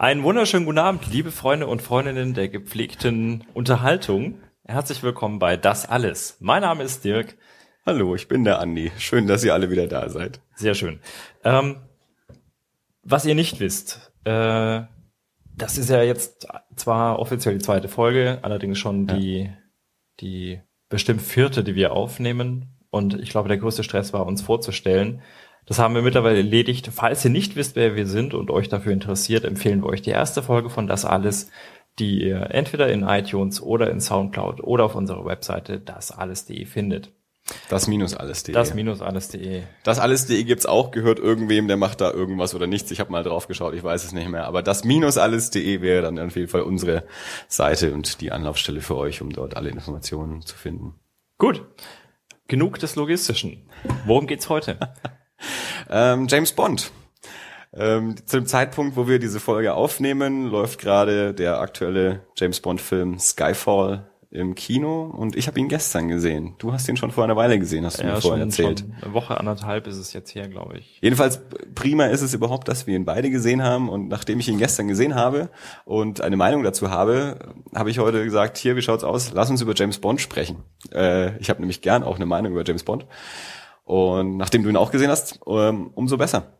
Einen wunderschönen guten Abend, liebe Freunde und Freundinnen der gepflegten Unterhaltung. Herzlich willkommen bei Das Alles. Mein Name ist Dirk. Hallo, ich bin der Andi. Schön, dass ihr alle wieder da seid. Sehr schön. Ähm, was ihr nicht wisst, äh, das ist ja jetzt zwar offiziell die zweite Folge, allerdings schon ja. die, die bestimmt vierte, die wir aufnehmen. Und ich glaube, der größte Stress war, uns vorzustellen. Das haben wir mittlerweile erledigt. Falls ihr nicht wisst, wer wir sind und euch dafür interessiert, empfehlen wir euch die erste Folge von Das Alles, die ihr entweder in iTunes oder in Soundcloud oder auf unserer Webseite dasalles.de findet. Das minus alles.de. Das minus alles.de. Das alles.de gibt's auch, gehört irgendwem, der macht da irgendwas oder nichts. Ich habe mal drauf geschaut, ich weiß es nicht mehr. Aber das minus alles.de wäre dann auf jeden Fall unsere Seite und die Anlaufstelle für euch, um dort alle Informationen zu finden. Gut. Genug des Logistischen. Worum geht's heute? Ähm, James Bond. Ähm, zu dem Zeitpunkt, wo wir diese Folge aufnehmen, läuft gerade der aktuelle James Bond-Film Skyfall im Kino und ich habe ihn gestern gesehen. Du hast ihn schon vor einer Weile gesehen, hast du ja, mir vorhin erzählt. Schon eine Woche, anderthalb ist es jetzt her, glaube ich. Jedenfalls prima ist es überhaupt, dass wir ihn beide gesehen haben und nachdem ich ihn gestern gesehen habe und eine Meinung dazu habe, habe ich heute gesagt, hier, wie schaut's aus? Lass uns über James Bond sprechen. Äh, ich habe nämlich gern auch eine Meinung über James Bond. Und nachdem du ihn auch gesehen hast, ähm, umso besser.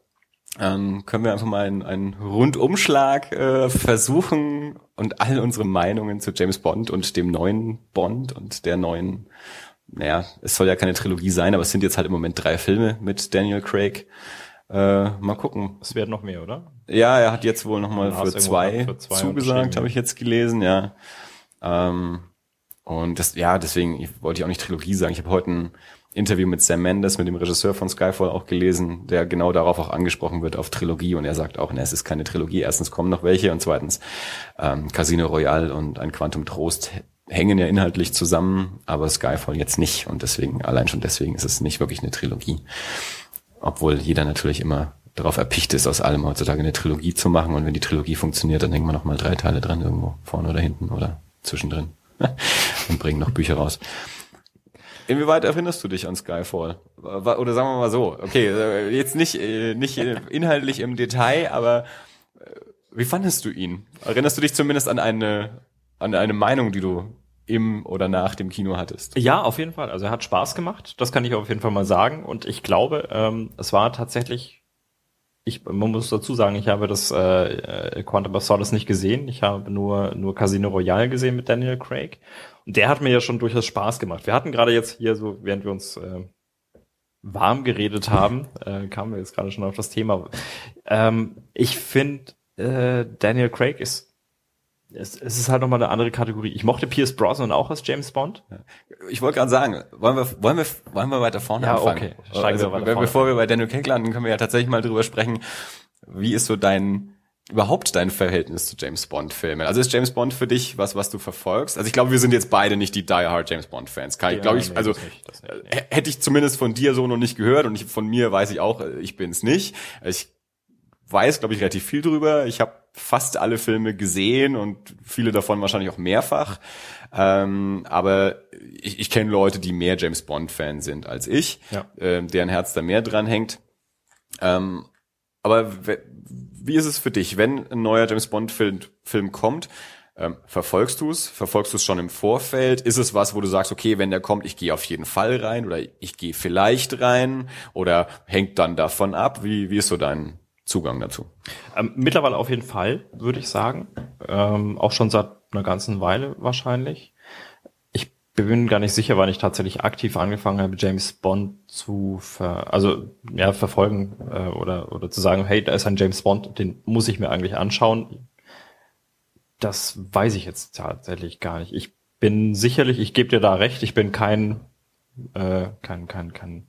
Ähm, können wir einfach mal einen, einen Rundumschlag äh, versuchen und all unsere Meinungen zu James Bond und dem neuen Bond und der neuen, naja, es soll ja keine Trilogie sein, aber es sind jetzt halt im Moment drei Filme mit Daniel Craig. Äh, mal gucken. Es werden noch mehr, oder? Ja, er hat jetzt wohl nochmal für zwei, für zwei zugesagt, habe ich jetzt gelesen, ja. Ähm, und das, ja, deswegen ich wollte ich auch nicht Trilogie sagen. Ich habe heute ein Interview mit Sam Mendes, mit dem Regisseur von Skyfall auch gelesen, der genau darauf auch angesprochen wird, auf Trilogie. Und er sagt auch, ne, es ist keine Trilogie. Erstens kommen noch welche und zweitens ähm, Casino Royale und ein Quantum Trost hängen ja inhaltlich zusammen, aber Skyfall jetzt nicht. Und deswegen, allein schon deswegen ist es nicht wirklich eine Trilogie. Obwohl jeder natürlich immer darauf erpicht ist, aus allem heutzutage eine Trilogie zu machen. Und wenn die Trilogie funktioniert, dann hängen wir noch mal drei Teile dran irgendwo, vorne oder hinten oder zwischendrin und bringen noch Bücher raus. Inwieweit erinnerst du dich an Skyfall? Oder sagen wir mal so, okay, äh, jetzt nicht, äh, nicht inhaltlich im Detail, aber äh, wie fandest du ihn? Erinnerst du dich zumindest an eine, an eine Meinung, die du im oder nach dem Kino hattest? Ja, auf jeden Fall. Also er hat Spaß gemacht, das kann ich auf jeden Fall mal sagen. Und ich glaube, ähm, es war tatsächlich, ich, man muss dazu sagen, ich habe das äh, Quantum of Solace nicht gesehen. Ich habe nur, nur Casino Royale gesehen mit Daniel Craig der hat mir ja schon durchaus Spaß gemacht. Wir hatten gerade jetzt hier so, während wir uns äh, warm geredet haben, äh, kamen wir jetzt gerade schon auf das Thema. Ähm, ich finde, äh, Daniel Craig ist es, es ist halt nochmal eine andere Kategorie. Ich mochte Pierce Brosnan auch als James Bond. Ich wollte gerade sagen, wollen wir, wollen wir, wollen wir weiter vorne ja, anfangen? okay. Steigen also, wir weiter vorne. Bevor wir bei Daniel Craig landen, können wir ja tatsächlich mal drüber sprechen, wie ist so dein, überhaupt dein Verhältnis zu James Bond Filmen? Also ist James Bond für dich was, was du verfolgst? Also ich glaube, wir sind jetzt beide nicht die die hard James Bond Fans. Kann ich, glaube ich, nee, also nicht, äh, hätte ich zumindest von dir so noch nicht gehört und ich, von mir weiß ich auch, äh, ich bin's nicht. Ich weiß, glaube ich, relativ viel drüber. Ich habe fast alle Filme gesehen und viele davon wahrscheinlich auch mehrfach. Ähm, aber ich, ich kenne Leute, die mehr James Bond Fan sind als ich, ja. ähm, deren Herz da mehr dran hängt. Ähm, aber wie ist es für dich, wenn ein neuer James Bond Film, Film kommt? Ähm, verfolgst du es? Verfolgst du es schon im Vorfeld? Ist es was, wo du sagst, okay, wenn der kommt, ich gehe auf jeden Fall rein oder ich gehe vielleicht rein oder hängt dann davon ab? Wie, wie ist so dein Zugang dazu? Ähm, mittlerweile auf jeden Fall, würde ich sagen. Ähm, auch schon seit einer ganzen Weile wahrscheinlich bin gar nicht sicher, wann ich tatsächlich aktiv angefangen habe, James Bond zu ver also ja verfolgen äh, oder oder zu sagen, hey, da ist ein James Bond, den muss ich mir eigentlich anschauen. Das weiß ich jetzt tatsächlich gar nicht. Ich bin sicherlich, ich gebe dir da recht, ich bin kein äh, kein kein kein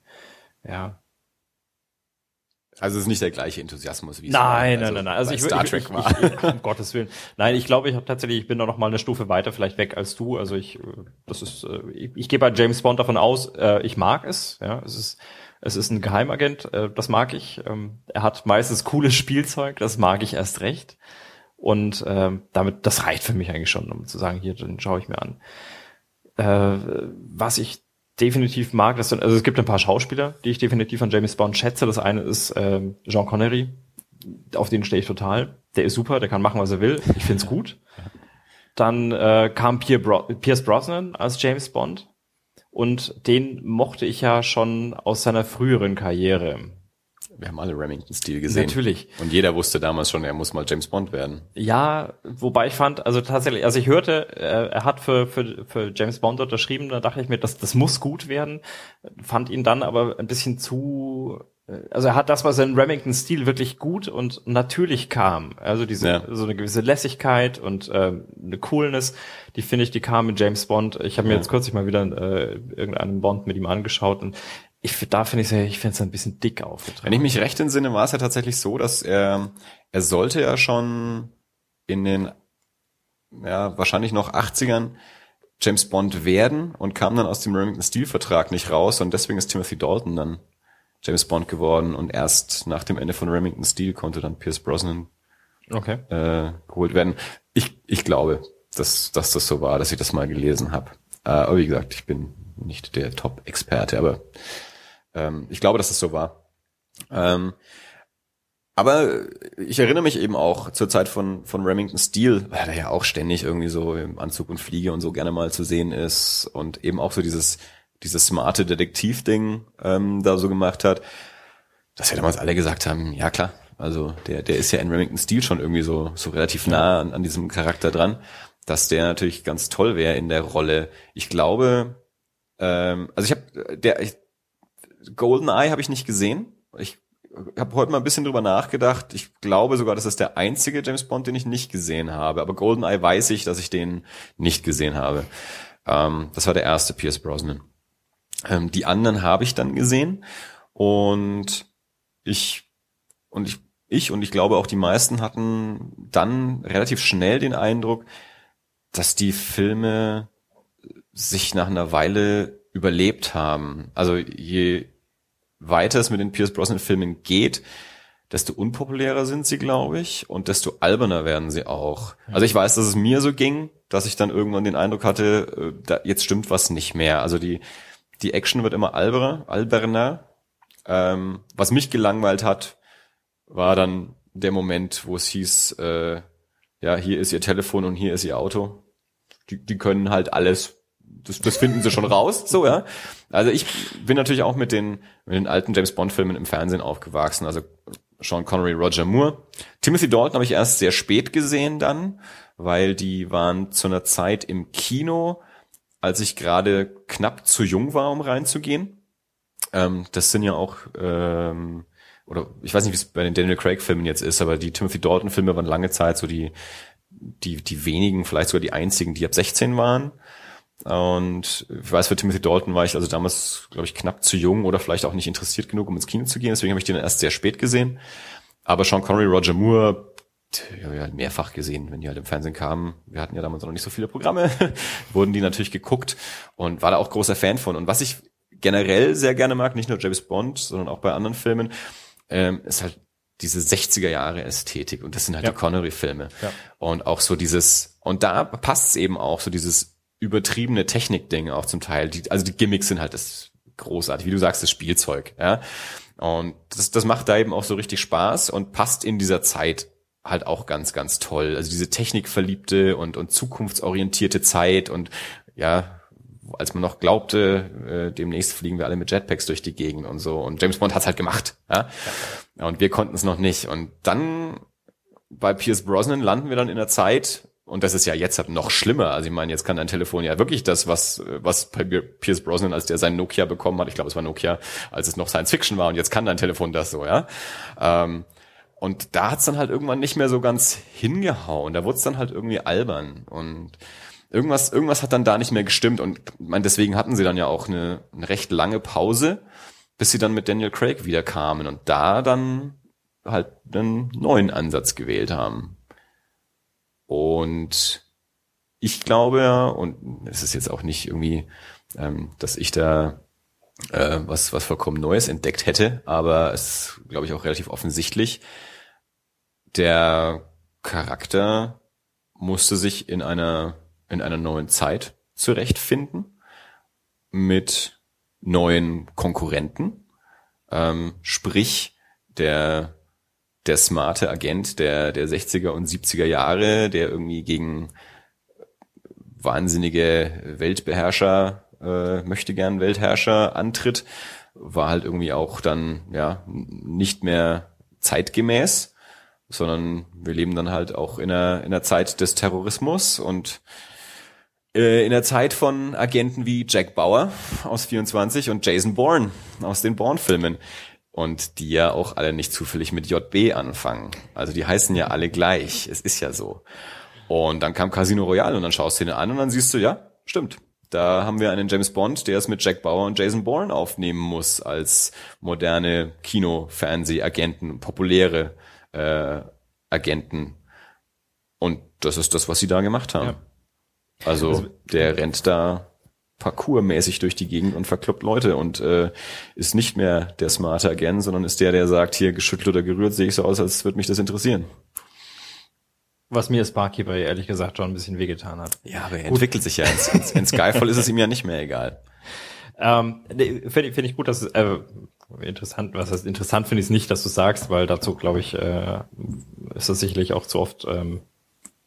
ja also es ist nicht der gleiche Enthusiasmus wie es nein, war, nein, also nein, nein. Also ich, Star Trek ich, war. Ich, um Gottes Willen. Nein, ich glaube, ich habe tatsächlich, ich bin da noch mal eine Stufe weiter vielleicht weg als du. Also ich, das ist, äh, ich, ich gehe bei James Bond davon aus, äh, ich mag es. Ja, es ist, es ist ein Geheimagent, äh, das mag ich. Ähm, er hat meistens cooles Spielzeug, das mag ich erst recht. Und ähm, damit, das reicht für mich eigentlich schon, um zu sagen, hier, den schaue ich mir an. Äh, was ich definitiv mag. Das sind, also es gibt ein paar Schauspieler, die ich definitiv an James Bond schätze. Das eine ist ähm, Jean Connery, auf den stehe ich total. der ist super, der kann machen, was er will. Ich find's gut. Dann äh, kam Pierce Brosnan als James Bond und den mochte ich ja schon aus seiner früheren Karriere. Wir haben alle Remington-Stil gesehen. Natürlich. Und jeder wusste damals schon, er muss mal James Bond werden. Ja, wobei ich fand, also tatsächlich, also ich hörte, er, hat für, für, für James Bond unterschrieben, da dachte ich mir, das, das muss gut werden. Fand ihn dann aber ein bisschen zu also er hat das, was in Remington-Stil wirklich gut und natürlich kam. Also diese ja. so eine gewisse Lässigkeit und äh, eine Coolness, die finde ich, die kam in James Bond. Ich habe mir ja. jetzt kürzlich mal wieder äh, irgendeinen Bond mit ihm angeschaut und ich da finde ich ich finde es ein bisschen dick aufgetragen. Wenn ich mich recht entsinne, war es ja tatsächlich so, dass er er sollte ja schon in den ja wahrscheinlich noch 80ern James Bond werden und kam dann aus dem Remington Steel Vertrag nicht raus und deswegen ist Timothy Dalton dann James Bond geworden und erst nach dem Ende von Remington Steel konnte dann Pierce Brosnan okay. äh, geholt werden. Ich, ich glaube, dass, dass das so war, dass ich das mal gelesen habe. Äh, aber wie gesagt, ich bin nicht der Top-Experte, aber ähm, ich glaube, dass das so war. Ähm, aber ich erinnere mich eben auch zur Zeit von, von Remington Steel, weil er ja auch ständig irgendwie so im Anzug und Fliege und so gerne mal zu sehen ist und eben auch so dieses dieses smarte Detektiv-Ding ähm, da so gemacht hat, dass ja damals alle gesagt haben, ja klar, also der, der ist ja in Remington Steel schon irgendwie so, so relativ nah an, an diesem Charakter dran, dass der natürlich ganz toll wäre in der Rolle. Ich glaube, ähm, also ich habe der ich, Golden Eye habe ich nicht gesehen. Ich habe heute mal ein bisschen drüber nachgedacht. Ich glaube sogar, das ist der einzige James Bond, den ich nicht gesehen habe. Aber Golden Eye weiß ich, dass ich den nicht gesehen habe. Ähm, das war der erste Pierce Brosnan. Ähm, die anderen habe ich dann gesehen und ich und ich ich und ich glaube auch die meisten hatten dann relativ schnell den Eindruck, dass die Filme sich nach einer Weile überlebt haben. Also je weiter es mit den Pierce Brosnan Filmen geht, desto unpopulärer sind sie, glaube ich, und desto alberner werden sie auch. Also ich weiß, dass es mir so ging, dass ich dann irgendwann den Eindruck hatte, äh, da, jetzt stimmt was nicht mehr. Also die die Action wird immer alberner, alberner. Ähm, was mich gelangweilt hat, war dann der Moment, wo es hieß, äh, ja, hier ist ihr Telefon und hier ist ihr Auto. Die, die können halt alles. Das, das finden sie schon raus, so ja. Also ich bin natürlich auch mit den mit den alten James Bond Filmen im Fernsehen aufgewachsen. Also Sean Connery, Roger Moore. Timothy Dalton habe ich erst sehr spät gesehen dann, weil die waren zu einer Zeit im Kino als ich gerade knapp zu jung war, um reinzugehen. Ähm, das sind ja auch, ähm, oder ich weiß nicht, wie es bei den Daniel Craig-Filmen jetzt ist, aber die Timothy Dalton-Filme waren lange Zeit so die, die, die wenigen, vielleicht sogar die einzigen, die ab 16 waren. Und ich weiß, für Timothy Dalton war ich also damals, glaube ich, knapp zu jung oder vielleicht auch nicht interessiert genug, um ins Kino zu gehen. Deswegen habe ich den erst sehr spät gesehen. Aber Sean Connery, Roger Moore, ja, wir halt mehrfach gesehen, wenn die halt im Fernsehen kamen. Wir hatten ja damals noch nicht so viele Programme, wurden die natürlich geguckt und war da auch großer Fan von. Und was ich generell sehr gerne mag, nicht nur James Bond, sondern auch bei anderen Filmen, ähm, ist halt diese 60er Jahre Ästhetik und das sind halt ja. die Connery-Filme. Ja. Und auch so dieses, und da passt es eben auch, so dieses übertriebene Technik-Ding auch zum Teil. Die, also die Gimmicks sind halt das großartig, wie du sagst, das Spielzeug. Ja? Und das, das macht da eben auch so richtig Spaß und passt in dieser Zeit halt auch ganz, ganz toll. Also diese technikverliebte und, und zukunftsorientierte Zeit und ja, als man noch glaubte, äh, demnächst fliegen wir alle mit Jetpacks durch die Gegend und so. Und James Bond hat's halt gemacht. Ja. Und wir konnten es noch nicht. Und dann bei Pierce Brosnan landen wir dann in der Zeit, und das ist ja jetzt noch schlimmer. Also ich meine, jetzt kann dein Telefon ja wirklich das, was, was Pierce Brosnan, als der sein Nokia bekommen hat, ich glaube, es war Nokia, als es noch Science Fiction war, und jetzt kann dein Telefon das so, ja. Ähm, und da hat's dann halt irgendwann nicht mehr so ganz hingehauen. Da wurde dann halt irgendwie albern. Und irgendwas, irgendwas hat dann da nicht mehr gestimmt. Und ich meine, deswegen hatten sie dann ja auch eine, eine recht lange Pause, bis sie dann mit Daniel Craig wieder kamen und da dann halt einen neuen Ansatz gewählt haben. Und ich glaube und es ist jetzt auch nicht irgendwie, ähm, dass ich da äh, was, was vollkommen Neues entdeckt hätte, aber es ist, glaube ich, auch relativ offensichtlich, der Charakter musste sich in einer, in einer neuen Zeit zurechtfinden mit neuen Konkurrenten. Ähm, sprich, der, der smarte Agent der, der 60er und 70er Jahre, der irgendwie gegen wahnsinnige Weltbeherrscher, äh, möchte gern Weltherrscher antritt, war halt irgendwie auch dann, ja, nicht mehr zeitgemäß, sondern wir leben dann halt auch in einer, in einer Zeit des Terrorismus und äh, in der Zeit von Agenten wie Jack Bauer aus 24 und Jason Bourne aus den Bourne-Filmen. Und die ja auch alle nicht zufällig mit JB anfangen. Also die heißen ja alle gleich. Es ist ja so. Und dann kam Casino Royale und dann schaust du ihn an und dann siehst du, ja, stimmt. Da haben wir einen James Bond, der es mit Jack Bauer und Jason Bourne aufnehmen muss als moderne Kino, Fernsehagenten, populäre äh, Agenten. Und das ist das, was sie da gemacht haben. Ja. Also, also der rennt da parkourmäßig durch die Gegend und verkloppt Leute und äh, ist nicht mehr der smarte Agent, sondern ist der, der sagt, hier geschüttelt oder gerührt, sehe ich so aus, als würde mich das interessieren. Was mir als Barkeeper ehrlich gesagt schon ein bisschen wehgetan hat. Ja, aber er gut. entwickelt sich ja. In, in Skyfall ist es ihm ja nicht mehr egal. Ähm, nee, finde find ich gut, dass es äh, interessant, was heißt interessant finde ich es nicht, dass du sagst, weil dazu glaube ich, äh, ist das sicherlich auch zu oft ähm,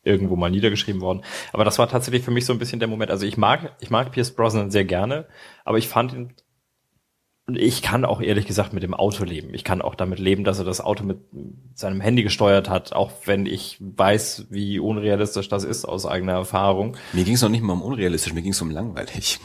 irgendwo mal niedergeschrieben worden. Aber das war tatsächlich für mich so ein bisschen der Moment. Also ich mag, ich mag Pierce Brosnan sehr gerne, aber ich fand ihn ich kann auch ehrlich gesagt mit dem Auto leben. Ich kann auch damit leben, dass er das Auto mit seinem Handy gesteuert hat, auch wenn ich weiß, wie unrealistisch das ist aus eigener Erfahrung. Mir ging es noch nicht mal um unrealistisch, mir ging es um langweilig.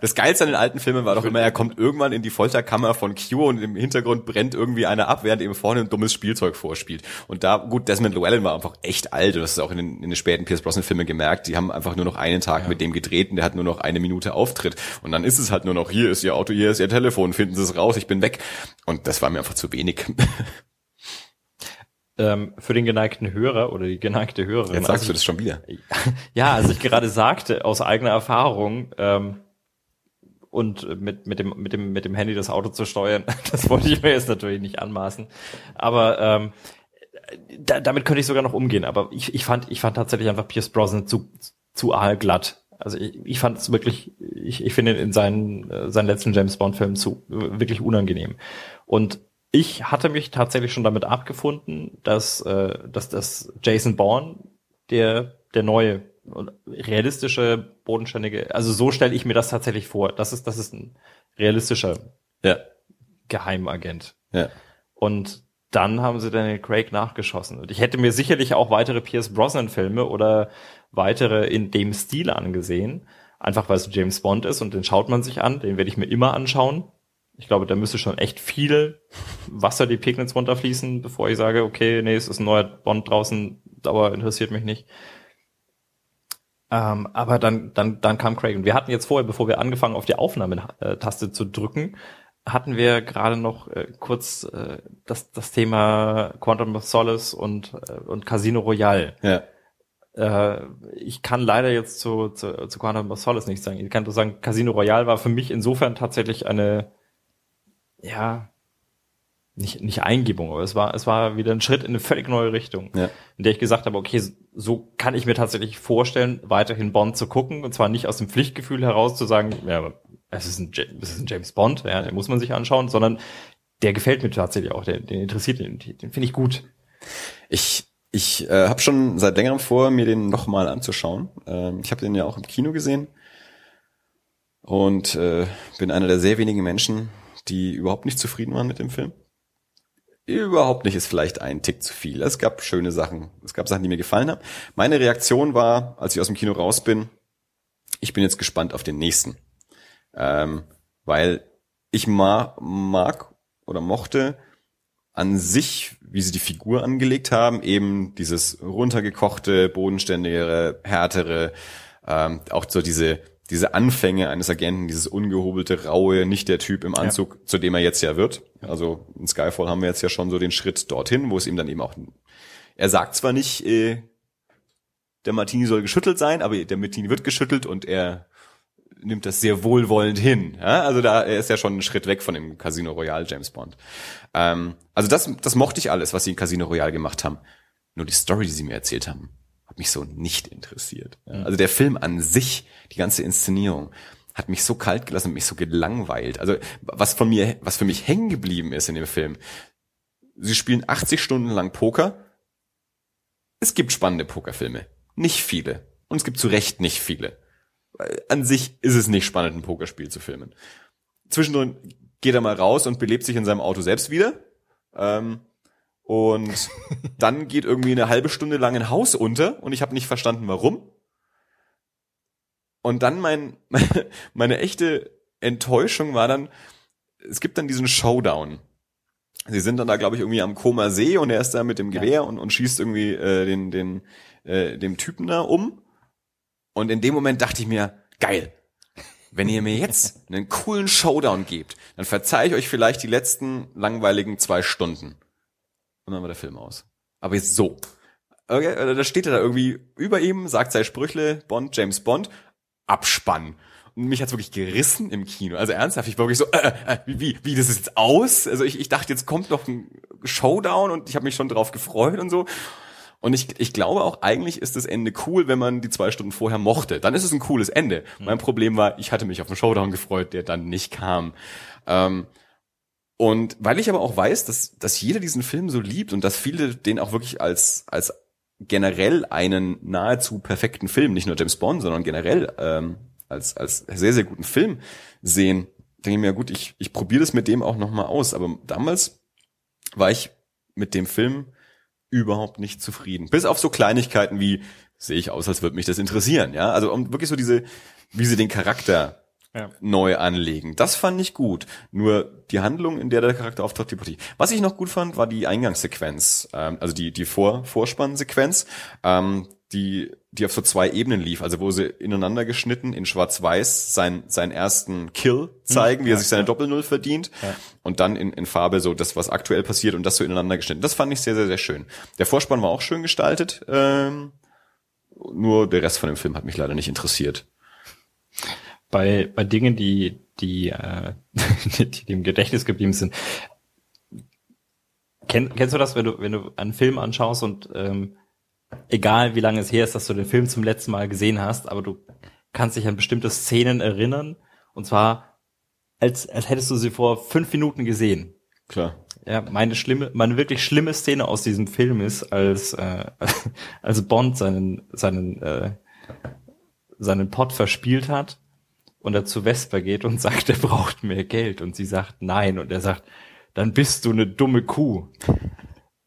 Das Geilste an den alten Filmen war doch immer, er kommt irgendwann in die Folterkammer von Q und im Hintergrund brennt irgendwie einer ab, während ihm vorne ein dummes Spielzeug vorspielt. Und da, gut, Desmond Llewellyn war einfach echt alt und das ist auch in den, in den späten Pierce Brosnan Filmen gemerkt. Die haben einfach nur noch einen Tag ja. mit dem gedreht und der hat nur noch eine Minute Auftritt. Und dann ist es halt nur noch, hier ist ihr Auto, hier ist ihr Telefon, finden Sie es raus, ich bin weg. Und das war mir einfach zu wenig. ähm, für den geneigten Hörer oder die geneigte Hörerin. Jetzt sagst also, du das schon wieder. Ja, als ich gerade sagte, aus eigener Erfahrung, ähm, und mit, mit, dem, mit, dem, mit dem Handy das Auto zu steuern, das wollte ich mir jetzt natürlich nicht anmaßen. Aber ähm, da, damit könnte ich sogar noch umgehen. Aber ich, ich, fand, ich fand tatsächlich einfach Pierce Brosnan zu, zu aalglatt. Also ich, ich fand es wirklich, ich, ich finde in seinen, äh, seinen letzten James Bond-Filmen zu wirklich unangenehm. Und ich hatte mich tatsächlich schon damit abgefunden, dass, äh, dass, dass Jason Bourne der, der neue realistische, bodenständige, also so stelle ich mir das tatsächlich vor. Das ist, das ist ein realistischer ja. Geheimagent. Ja. Und dann haben sie Daniel Craig nachgeschossen. Und ich hätte mir sicherlich auch weitere Pierce Brosnan Filme oder weitere in dem Stil angesehen. Einfach weil es James Bond ist und den schaut man sich an. Den werde ich mir immer anschauen. Ich glaube, da müsste schon echt viel Wasser die Pegnitz runterfließen, bevor ich sage, okay, nee, es ist ein neuer Bond draußen, Dauer interessiert mich nicht. Ähm, aber dann, dann, dann kam Craig. Und wir hatten jetzt vorher, bevor wir angefangen auf die Aufnahmetaste zu drücken, hatten wir gerade noch äh, kurz äh, das, das Thema Quantum of Solace und, äh, und Casino Royale. Ja. Äh, ich kann leider jetzt zu, zu, zu Quantum of Solace nichts sagen. Ich kann nur sagen, Casino Royale war für mich insofern tatsächlich eine, ja, nicht, nicht Eingebung, aber es war, es war wieder ein Schritt in eine völlig neue Richtung, ja. in der ich gesagt habe, okay, so kann ich mir tatsächlich vorstellen, weiterhin Bond zu gucken, und zwar nicht aus dem Pflichtgefühl heraus zu sagen, ja, es ist ein, es ist ein James Bond, ja, den muss man sich anschauen, sondern der gefällt mir tatsächlich auch, der, den interessiert, den, den finde ich gut. Ich, ich äh, habe schon seit längerem vor, mir den nochmal anzuschauen. Ähm, ich habe den ja auch im Kino gesehen und äh, bin einer der sehr wenigen Menschen, die überhaupt nicht zufrieden waren mit dem Film überhaupt nicht ist vielleicht ein Tick zu viel. Es gab schöne Sachen. Es gab Sachen, die mir gefallen haben. Meine Reaktion war, als ich aus dem Kino raus bin, ich bin jetzt gespannt auf den nächsten. Ähm, weil ich ma mag oder mochte an sich, wie sie die Figur angelegt haben, eben dieses runtergekochte, bodenständigere, härtere, ähm, auch so diese diese Anfänge eines Agenten, dieses ungehobelte, raue, nicht der Typ im Anzug, ja. zu dem er jetzt ja wird. Also in Skyfall haben wir jetzt ja schon so den Schritt dorthin, wo es ihm dann eben auch, er sagt zwar nicht, äh, der Martini soll geschüttelt sein, aber der Martini wird geschüttelt und er nimmt das sehr wohlwollend hin. Ja? Also da er ist ja schon ein Schritt weg von dem Casino Royale James Bond. Ähm, also das, das mochte ich alles, was sie in Casino Royale gemacht haben. Nur die Story, die sie mir erzählt haben, hat mich so nicht interessiert. Ja? Also der Film an sich die ganze Inszenierung hat mich so kalt gelassen, mich so gelangweilt. Also was von mir, was für mich hängen geblieben ist in dem Film, sie spielen 80 Stunden lang Poker. Es gibt spannende Pokerfilme. Nicht viele. Und es gibt zu Recht nicht viele. An sich ist es nicht spannend, ein Pokerspiel zu filmen. Zwischendurch geht er mal raus und belebt sich in seinem Auto selbst wieder. Ähm, und dann geht irgendwie eine halbe Stunde lang ein Haus unter und ich habe nicht verstanden, warum. Und dann mein, meine, meine echte Enttäuschung war dann, es gibt dann diesen Showdown. Sie sind dann da, glaube ich, irgendwie am Koma See und er ist da mit dem Gewehr und, und schießt irgendwie äh, den, den, äh, dem Typen da um. Und in dem Moment dachte ich mir, geil, wenn ihr mir jetzt einen coolen Showdown gebt, dann verzeih ich euch vielleicht die letzten langweiligen zwei Stunden. Und dann war der Film aus. Aber jetzt so. Okay, äh, da steht er da irgendwie über ihm, sagt sei Sprüchle, Bond, James Bond, Abspann. Und mich hat's wirklich gerissen im Kino. Also ernsthaft, ich war wirklich so, äh, äh, wie, wie, das ist jetzt aus? Also ich, ich dachte, jetzt kommt noch ein Showdown und ich habe mich schon drauf gefreut und so. Und ich, ich glaube auch, eigentlich ist das Ende cool, wenn man die zwei Stunden vorher mochte. Dann ist es ein cooles Ende. Mhm. Mein Problem war, ich hatte mich auf einen Showdown gefreut, der dann nicht kam. Ähm, und weil ich aber auch weiß, dass, dass jeder diesen Film so liebt und dass viele den auch wirklich als, als generell einen nahezu perfekten Film, nicht nur James Bond, sondern generell ähm, als, als sehr, sehr guten Film sehen, denke ich mir, gut, ich, ich probiere das mit dem auch nochmal aus. Aber damals war ich mit dem Film überhaupt nicht zufrieden. Bis auf so Kleinigkeiten wie, sehe ich aus, als würde mich das interessieren, ja. Also um wirklich so diese, wie sie den Charakter ja. neu anlegen. Das fand ich gut. Nur die Handlung, in der der Charakter auftaucht, die Partie. Was ich noch gut fand, war die Eingangssequenz, ähm, also die die Vor Vorspannsequenz, ähm, die die auf so zwei Ebenen lief, also wo sie ineinander geschnitten in Schwarz-Weiß sein, seinen ersten Kill zeigen, hm, wie er sich seine ja. Doppelnull verdient und dann in, in Farbe so das, was aktuell passiert und das so ineinander geschnitten. Das fand ich sehr, sehr, sehr schön. Der Vorspann war auch schön gestaltet, ähm, nur der Rest von dem Film hat mich leider nicht interessiert bei, bei Dingen, die, die, äh, die, die im Gedächtnis geblieben sind. Kenn, kennst du das, wenn du, wenn du einen Film anschaust und ähm, egal wie lange es her ist, dass du den Film zum letzten Mal gesehen hast, aber du kannst dich an bestimmte Szenen erinnern und zwar als, als hättest du sie vor fünf Minuten gesehen. Klar. Ja, meine schlimme, meine wirklich schlimme Szene aus diesem Film ist, als äh, als Bond seinen seinen äh, seinen Pot verspielt hat und er zu Vesper geht und sagt, er braucht mehr Geld und sie sagt nein und er sagt, dann bist du eine dumme Kuh.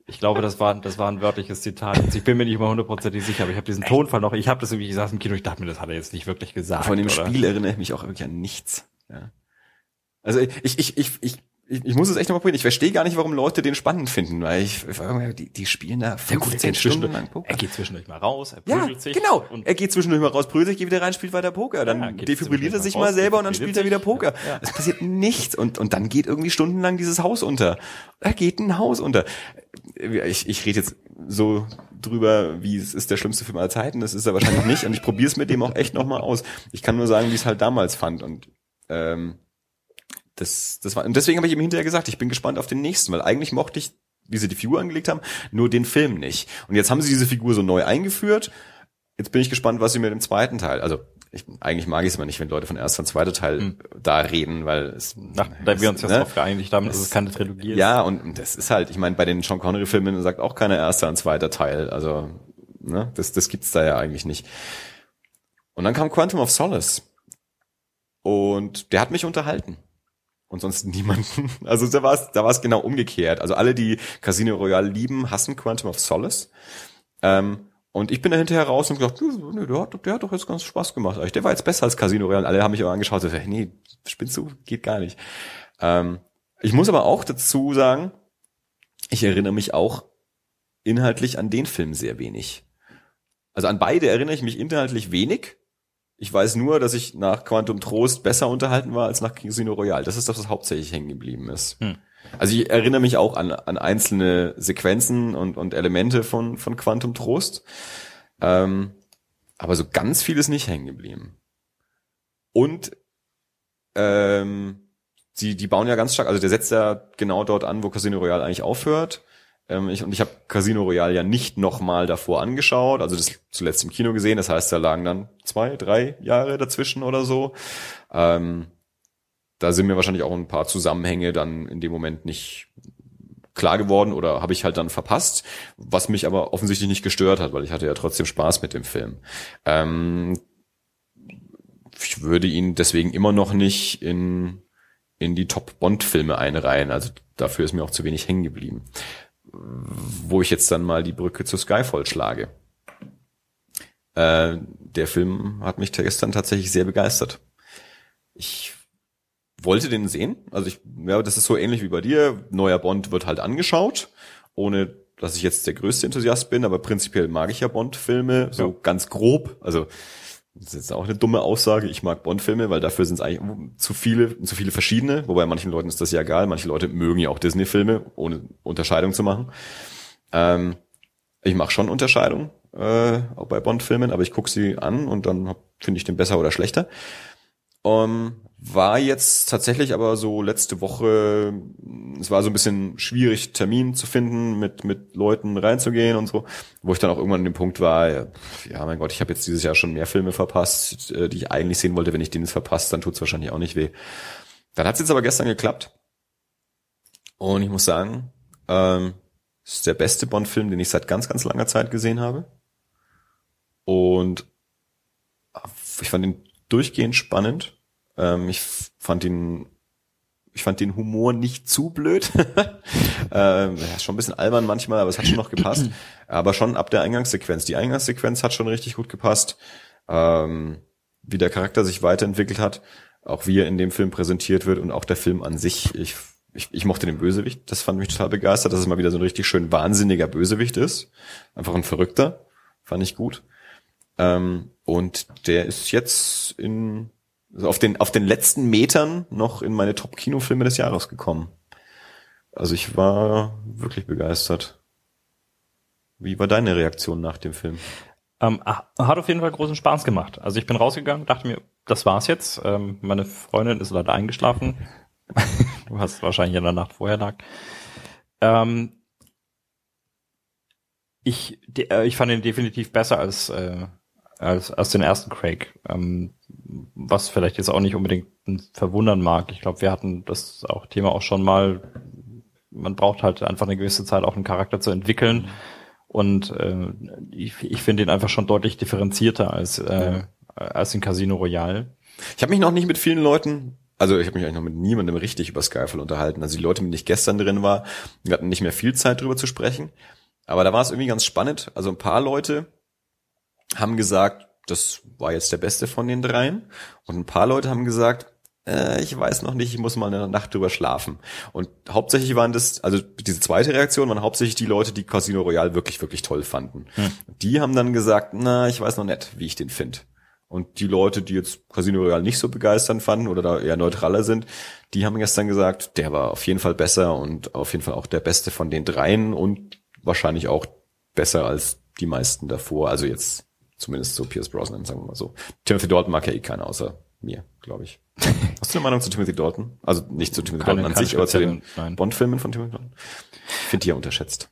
Ich glaube, das war, das war ein wörtliches Zitat. Ich bin mir nicht mal hundertprozentig sicher, aber ich habe diesen Tonfall noch. Ich habe das irgendwie, ich saß im Kino, ich dachte mir, das hat er jetzt nicht wirklich gesagt. Von dem oder? Spiel erinnere ich mich auch wirklich an nichts. Ja. Also ich, ich, ich, ich ich, ich muss es echt nochmal probieren. Ich verstehe gar nicht, warum Leute den spannend finden, weil ich, die, die spielen da 15 ja, Stunden lang Poker. Er geht zwischendurch mal raus, er prügelt ja, sich. genau. er geht zwischendurch mal raus, prügelt sich, geht wieder rein, spielt weiter Poker. Dann ja, defibrilliert er sich mal, raus, selber und dann spielt er wieder Poker. Ja. Es passiert nichts und, und dann geht irgendwie stundenlang dieses Haus unter. Da geht ein Haus unter. Ich, ich rede jetzt so drüber, wie es ist der schlimmste Film aller Zeiten. Das ist er wahrscheinlich nicht und ich probiere es mit dem auch echt nochmal aus. Ich kann nur sagen, wie ich es halt damals fand und ähm, das, das war, und deswegen habe ich ihm hinterher gesagt, ich bin gespannt auf den nächsten, weil eigentlich mochte ich, wie sie die Figur angelegt haben, nur den Film nicht. Und jetzt haben sie diese Figur so neu eingeführt. Jetzt bin ich gespannt, was sie mit dem zweiten Teil, also ich, eigentlich mag ich es immer nicht, wenn Leute von erster und zweiter Teil mhm. da reden, weil es. Nach, da wir uns jetzt ne? darauf geeinigt haben, dass es keine Trilogie ist. Ja, und das ist halt, ich meine, bei den Sean Connery-Filmen sagt auch keiner erster und zweiter Teil. Also, ne, das, das gibt's da ja eigentlich nicht. Und dann kam Quantum of Solace. Und der hat mich unterhalten und sonst niemanden. Also da war es da war es genau umgekehrt. Also alle, die Casino Royale lieben, hassen Quantum of Solace. Ähm, und ich bin da hinterher raus und gesagt, nö, der, hat, der hat doch jetzt ganz Spaß gemacht. Der war jetzt besser als Casino Royale. Alle haben mich aber angeschaut und gesagt, nee, spinnst du? Geht gar nicht. Ähm, ich muss aber auch dazu sagen, ich erinnere mich auch inhaltlich an den Film sehr wenig. Also an beide erinnere ich mich inhaltlich wenig. Ich weiß nur, dass ich nach Quantum Trost besser unterhalten war als nach Casino Royale. Das ist das, was hauptsächlich hängen geblieben ist. Hm. Also ich erinnere mich auch an, an einzelne Sequenzen und, und Elemente von, von Quantum Trost. Ähm, aber so ganz viel ist nicht hängen geblieben. Und ähm, die, die bauen ja ganz stark, also der setzt ja genau dort an, wo Casino Royale eigentlich aufhört. Ähm, ich, und ich habe Casino Royale ja nicht nochmal davor angeschaut, also das zuletzt im Kino gesehen, das heißt, da lagen dann zwei, drei Jahre dazwischen oder so. Ähm, da sind mir wahrscheinlich auch ein paar Zusammenhänge dann in dem Moment nicht klar geworden oder habe ich halt dann verpasst, was mich aber offensichtlich nicht gestört hat, weil ich hatte ja trotzdem Spaß mit dem Film. Ähm, ich würde ihn deswegen immer noch nicht in, in die Top-Bond-Filme einreihen. Also dafür ist mir auch zu wenig hängen geblieben. Wo ich jetzt dann mal die Brücke zu Skyfall schlage. Äh, der Film hat mich gestern tatsächlich sehr begeistert. Ich wollte den sehen. Also ich, ja, das ist so ähnlich wie bei dir. Neuer Bond wird halt angeschaut, ohne dass ich jetzt der größte Enthusiast bin, aber prinzipiell mag ich ja Bond-Filme, so ja. ganz grob. Also das ist jetzt auch eine dumme Aussage. Ich mag Bond-Filme, weil dafür sind es eigentlich zu viele, zu viele verschiedene. Wobei manchen Leuten ist das ja egal. Manche Leute mögen ja auch Disney-Filme, ohne Unterscheidung zu machen. Ähm, ich mache schon Unterscheidung äh, auch bei Bond-Filmen, aber ich gucke sie an und dann finde ich den besser oder schlechter. Um, war jetzt tatsächlich aber so letzte Woche, es war so ein bisschen schwierig, Termin zu finden, mit, mit Leuten reinzugehen und so, wo ich dann auch irgendwann an dem Punkt war, ja mein Gott, ich habe jetzt dieses Jahr schon mehr Filme verpasst, äh, die ich eigentlich sehen wollte. Wenn ich den jetzt verpasst, dann tut's wahrscheinlich auch nicht weh. Dann hat's jetzt aber gestern geklappt. Und ich muss sagen, ähm, ist der beste Bond-Film, den ich seit ganz, ganz langer Zeit gesehen habe. Und ich fand ihn durchgehend spannend. Ähm, ich fand ihn, ich fand den Humor nicht zu blöd. ähm, ja, schon ein bisschen albern manchmal, aber es hat schon noch gepasst. aber schon ab der Eingangssequenz. Die Eingangssequenz hat schon richtig gut gepasst. Ähm, wie der Charakter sich weiterentwickelt hat, auch wie er in dem Film präsentiert wird und auch der Film an sich. Ich, ich, ich mochte den Bösewicht, das fand mich total begeistert, dass es mal wieder so ein richtig schön wahnsinniger Bösewicht ist. Einfach ein Verrückter. Fand ich gut. Ähm, und der ist jetzt in, also auf den, auf den letzten Metern noch in meine Top-Kinofilme des Jahres gekommen. Also ich war wirklich begeistert. Wie war deine Reaktion nach dem Film? Ähm, hat auf jeden Fall großen Spaß gemacht. Also ich bin rausgegangen, dachte mir, das war's jetzt. Ähm, meine Freundin ist leider eingeschlafen. du hast wahrscheinlich in der Nacht vorher lag. Ähm, ich, äh, ich fand ihn definitiv besser als äh, als, als den ersten Craig. Ähm, was vielleicht jetzt auch nicht unbedingt verwundern mag. Ich glaube, wir hatten das auch Thema auch schon mal. Man braucht halt einfach eine gewisse Zeit, auch einen Charakter zu entwickeln. Und äh, ich, ich finde ihn einfach schon deutlich differenzierter als, äh, als in Casino Royale. Ich habe mich noch nicht mit vielen Leuten also ich habe mich eigentlich noch mit niemandem richtig über Skyfall unterhalten. Also die Leute, mit denen ich gestern drin war, wir hatten nicht mehr viel Zeit drüber zu sprechen. Aber da war es irgendwie ganz spannend. Also ein paar Leute haben gesagt, das war jetzt der beste von den dreien. Und ein paar Leute haben gesagt, äh, ich weiß noch nicht, ich muss mal eine Nacht drüber schlafen. Und hauptsächlich waren das, also diese zweite Reaktion waren hauptsächlich die Leute, die Casino Royale wirklich, wirklich toll fanden. Hm. Die haben dann gesagt, na, ich weiß noch nicht, wie ich den finde. Und die Leute, die jetzt Casino Royale nicht so begeistern fanden oder da eher neutraler sind, die haben gestern gesagt, der war auf jeden Fall besser und auf jeden Fall auch der beste von den dreien und wahrscheinlich auch besser als die meisten davor. Also jetzt Zumindest so Pierce Brosnan, sagen wir mal so. Timothy Dalton mag ja eh keiner außer mir, glaube ich. Hast du eine Meinung zu Timothy Dalton? Also nicht zu Timothy keine, Dalton an sich, aber zu den Bond-Filmen von Timothy Dalton? Finde die ja unterschätzt.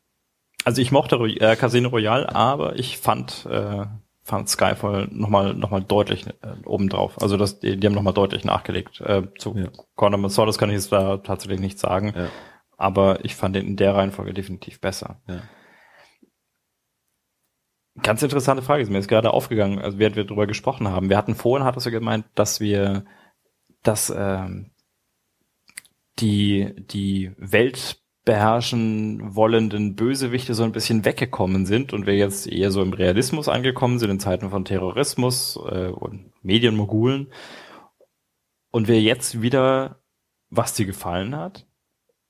Also ich mochte äh, Casino Royale, aber ich fand äh, fand Skyfall nochmal noch mal deutlich äh, obendrauf. Also das, die, die haben nochmal deutlich nachgelegt. Äh, zu ja. Corner Masolis kann ich jetzt da tatsächlich nicht sagen. Ja. Aber ich fand den in der Reihenfolge definitiv besser. Ja. Ganz interessante Frage ist mir jetzt gerade aufgegangen, also während wir darüber gesprochen haben. Wir hatten vorhin, hattest du gemeint, dass wir, dass ähm, die die Welt beherrschen wollenden Bösewichte so ein bisschen weggekommen sind und wir jetzt eher so im Realismus angekommen sind in Zeiten von Terrorismus äh, und Medienmogulen und wir jetzt wieder, was dir gefallen hat,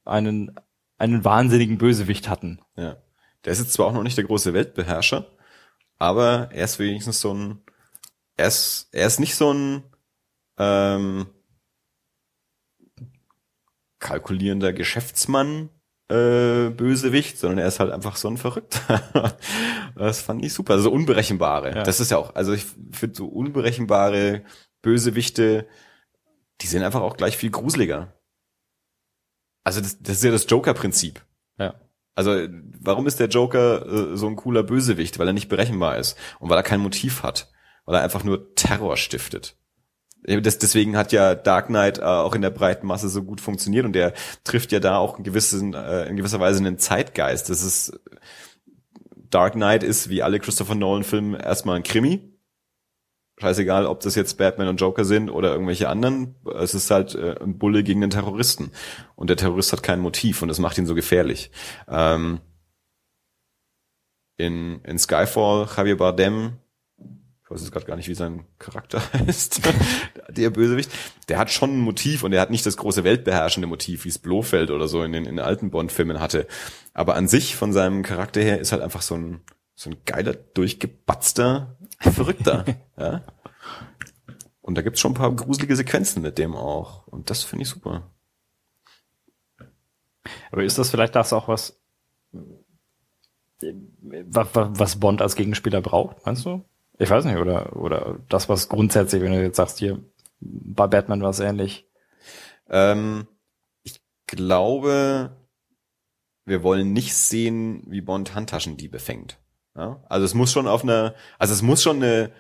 einen einen wahnsinnigen Bösewicht hatten. Ja. Der ist jetzt zwar auch noch nicht der große Weltbeherrscher, aber er ist wenigstens so ein, er ist, er ist nicht so ein ähm, kalkulierender Geschäftsmann, äh, Bösewicht, sondern er ist halt einfach so ein Verrückter. das fand ich super. Also unberechenbare. Ja. Das ist ja auch, also ich finde so unberechenbare Bösewichte, die sind einfach auch gleich viel gruseliger. Also das, das ist ja das Joker-Prinzip. Ja. Also warum ist der Joker äh, so ein cooler Bösewicht? Weil er nicht berechenbar ist und weil er kein Motiv hat, weil er einfach nur Terror stiftet. Das, deswegen hat ja Dark Knight äh, auch in der breiten Masse so gut funktioniert und der trifft ja da auch in, gewissen, äh, in gewisser Weise einen Zeitgeist. Das ist Dark Knight ist wie alle Christopher Nolan Filme erstmal ein Krimi. Scheißegal, ob das jetzt Batman und Joker sind oder irgendwelche anderen. Es ist halt äh, ein Bulle gegen den Terroristen. Und der Terrorist hat kein Motiv und das macht ihn so gefährlich. Ähm, in, in Skyfall, Javier Bardem ich weiß jetzt gerade gar nicht, wie sein Charakter heißt, der Bösewicht, der hat schon ein Motiv und er hat nicht das große weltbeherrschende Motiv, wie es Blofeld oder so in den, in den alten Bond-Filmen hatte. Aber an sich, von seinem Charakter her, ist halt einfach so ein, so ein geiler, durchgebatzter Verrückter. ja? Und da gibt's schon ein paar gruselige Sequenzen mit dem auch. Und das finde ich super. Aber ist das vielleicht das auch was, was Bond als Gegenspieler braucht, meinst du? Ich weiß nicht, oder, oder das, was grundsätzlich, wenn du jetzt sagst, hier, bei Batman war es ähnlich. Ähm, ich glaube, wir wollen nicht sehen, wie Bond Handtaschendiebe fängt. Ja? Also es muss schon auf eine, also es muss schon eine,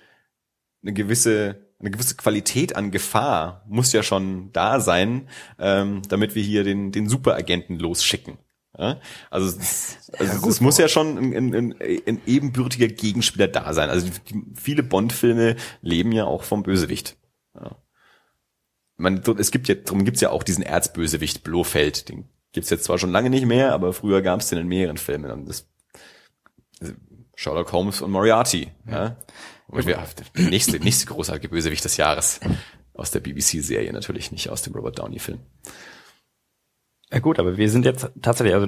eine gewisse eine gewisse Qualität an Gefahr muss ja schon da sein, ähm, damit wir hier den, den Superagenten losschicken. Ja? Also, es, also ja, es muss ja schon ein, ein, ein, ein, ebenbürtiger Gegenspieler da sein. Also die, viele Bond-Filme leben ja auch vom Bösewicht. Ja. Man, es gibt ja, darum gibt's ja auch diesen Erzbösewicht Blofeld. Den gibt's jetzt zwar schon lange nicht mehr, aber früher gab's den in mehreren Filmen. Und das, also Sherlock Holmes und Moriarty. Ja. ja. Der nächste, nächste großartige Bösewicht des Jahres. Aus der BBC-Serie natürlich, nicht aus dem Robert Downey-Film. Ja gut, aber wir sind jetzt tatsächlich, also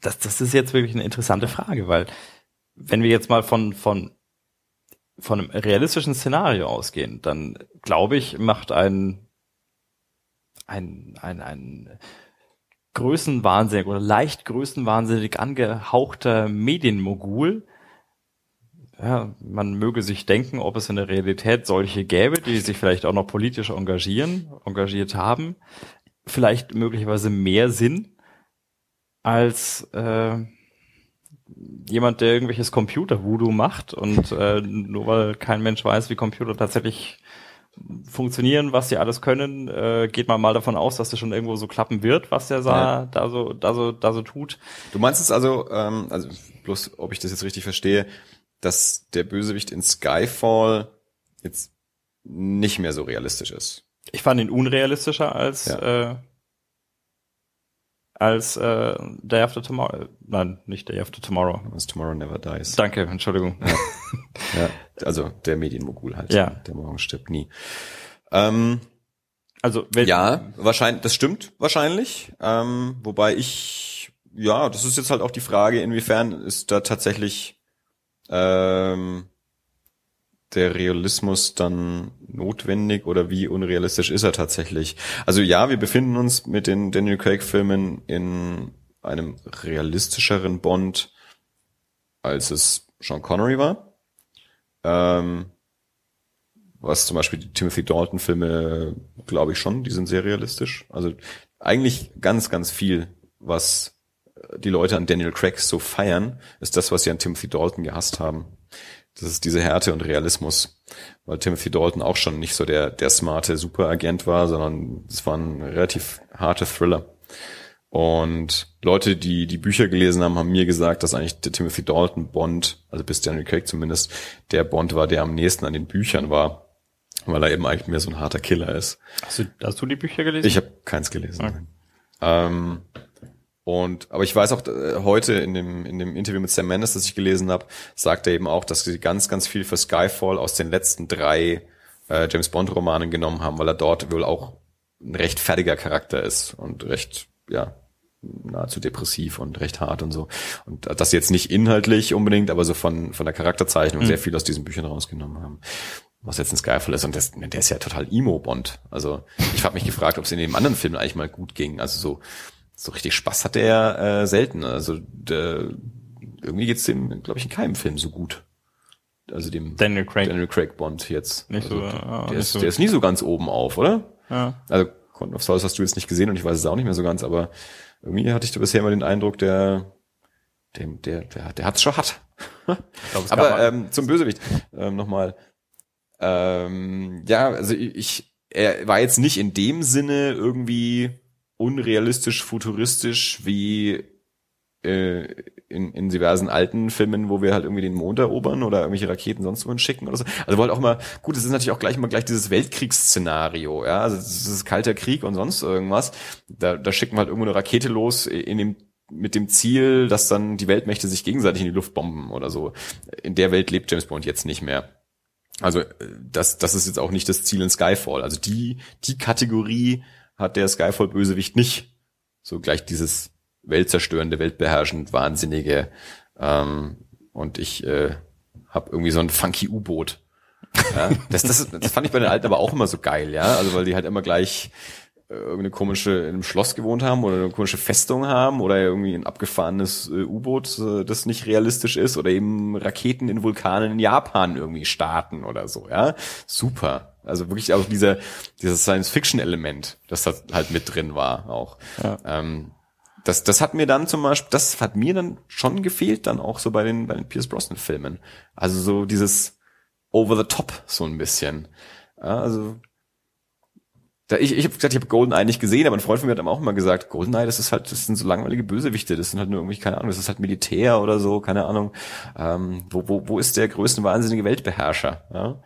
das, das ist jetzt wirklich eine interessante Frage, weil wenn wir jetzt mal von, von, von einem realistischen Szenario ausgehen, dann glaube ich, macht ein, ein, ein, ein größenwahnsinnig oder leicht größenwahnsinnig angehauchter Medienmogul, ja, man möge sich denken, ob es in der Realität solche gäbe, die sich vielleicht auch noch politisch engagieren, engagiert haben. Vielleicht möglicherweise mehr Sinn als äh, jemand, der irgendwelches Computer-Voodoo macht und äh, nur weil kein Mensch weiß, wie Computer tatsächlich funktionieren, was sie alles können, äh, geht man mal davon aus, dass das schon irgendwo so klappen wird, was der ja. da so da so da so tut. Du meinst es also, ähm, also bloß, ob ich das jetzt richtig verstehe, dass der Bösewicht in Skyfall jetzt nicht mehr so realistisch ist. Ich fand ihn unrealistischer als ja. äh, als äh, Day After Tomorrow. Nein, nicht Day After Tomorrow. As Tomorrow Never Dies. Danke, Entschuldigung. Ja, ja also der Medienmogul halt. Ja. Der morgen stirbt nie. Ähm, also ja, wahrscheinlich, das stimmt wahrscheinlich. Ähm, wobei ich, ja, das ist jetzt halt auch die Frage, inwiefern ist da tatsächlich ähm, der Realismus dann notwendig oder wie unrealistisch ist er tatsächlich? Also ja, wir befinden uns mit den Daniel Craig Filmen in einem realistischeren Bond, als es Sean Connery war. Ähm, was zum Beispiel die Timothy Dalton Filme, glaube ich schon, die sind sehr realistisch. Also eigentlich ganz, ganz viel, was die Leute an Daniel Craig so feiern, ist das, was sie an Timothy Dalton gehasst haben. Das ist diese Härte und Realismus, weil Timothy Dalton auch schon nicht so der, der smarte Superagent war, sondern es war ein relativ harte Thriller. Und Leute, die die Bücher gelesen haben, haben mir gesagt, dass eigentlich der Timothy Dalton Bond, also bis Daniel Craig zumindest, der Bond war, der am nächsten an den Büchern war, weil er eben eigentlich mehr so ein harter Killer ist. Hast du, hast du die Bücher gelesen? Ich habe keins gelesen. Okay. Ähm, und aber ich weiß auch äh, heute in dem in dem Interview mit Sam Mendes, das ich gelesen habe, sagt er eben auch, dass sie ganz ganz viel für Skyfall aus den letzten drei äh, James Bond Romanen genommen haben, weil er dort wohl auch ein recht fertiger Charakter ist und recht ja nahezu depressiv und recht hart und so. Und das jetzt nicht inhaltlich unbedingt, aber so von von der Charakterzeichnung mhm. sehr viel aus diesen Büchern rausgenommen haben was jetzt ein Skyfall ist. Und das, der ist ja total Emo-Bond. Also ich habe mich gefragt, ob es in dem anderen Film eigentlich mal gut ging. Also so so richtig Spaß hat er äh, selten. Also der, irgendwie geht's dem, glaube ich, in keinem Film so gut. Also dem Daniel Craig, Daniel Craig Bond jetzt. Nicht also, so, ja, der, ist, so. der ist nie so ganz oben auf, oder? Ja. Also Quantum of Solace hast du jetzt nicht gesehen und ich weiß es auch nicht mehr so ganz, aber irgendwie hatte ich da bisher immer den Eindruck, der, der, der, der, der hat's schon hat. aber ähm, zum Bösewicht ähm, nochmal. Ähm, ja, also ich, er war jetzt nicht in dem Sinne irgendwie unrealistisch futuristisch wie äh, in, in diversen alten Filmen, wo wir halt irgendwie den Mond erobern oder irgendwelche Raketen sonst wohin schicken oder so. Also wo halt auch mal, gut, es ist natürlich auch gleich immer gleich dieses Weltkriegsszenario, ja, also das ist kalter Krieg und sonst irgendwas. Da, da schicken wir halt irgendwo eine Rakete los in dem mit dem Ziel, dass dann die Weltmächte sich gegenseitig in die Luft bomben oder so. In der Welt lebt James Bond jetzt nicht mehr. Also das, das ist jetzt auch nicht das Ziel in Skyfall. Also die, die Kategorie hat der Skyfall-Bösewicht nicht. So gleich dieses weltzerstörende, weltbeherrschend, wahnsinnige. Ähm, und ich äh, habe irgendwie so ein funky U-Boot. Ja, das, das, das fand ich bei den Alten aber auch immer so geil, ja. Also weil die halt immer gleich äh, irgendeine komische in einem Schloss gewohnt haben oder eine komische Festung haben oder irgendwie ein abgefahrenes äh, U-Boot, äh, das nicht realistisch ist oder eben Raketen in Vulkanen in Japan irgendwie starten oder so, ja. Super. Also wirklich auch dieser, dieses Science-Fiction-Element, das da halt mit drin war auch. Ja. Ähm, das, das hat mir dann zum Beispiel, das hat mir dann schon gefehlt, dann auch so bei den, bei den Pierce Brosnan Filmen. Also so dieses over the top so ein bisschen. Ja, also da, ich, ich habe gesagt, ich habe Goldeneye nicht gesehen, aber ein Freund von mir hat auch immer gesagt, Goldeneye, das ist halt, das sind so langweilige Bösewichte, das sind halt nur irgendwie, keine Ahnung, das ist halt Militär oder so, keine Ahnung. Ähm, wo, wo, wo ist der größte wahnsinnige Weltbeherrscher? Ja?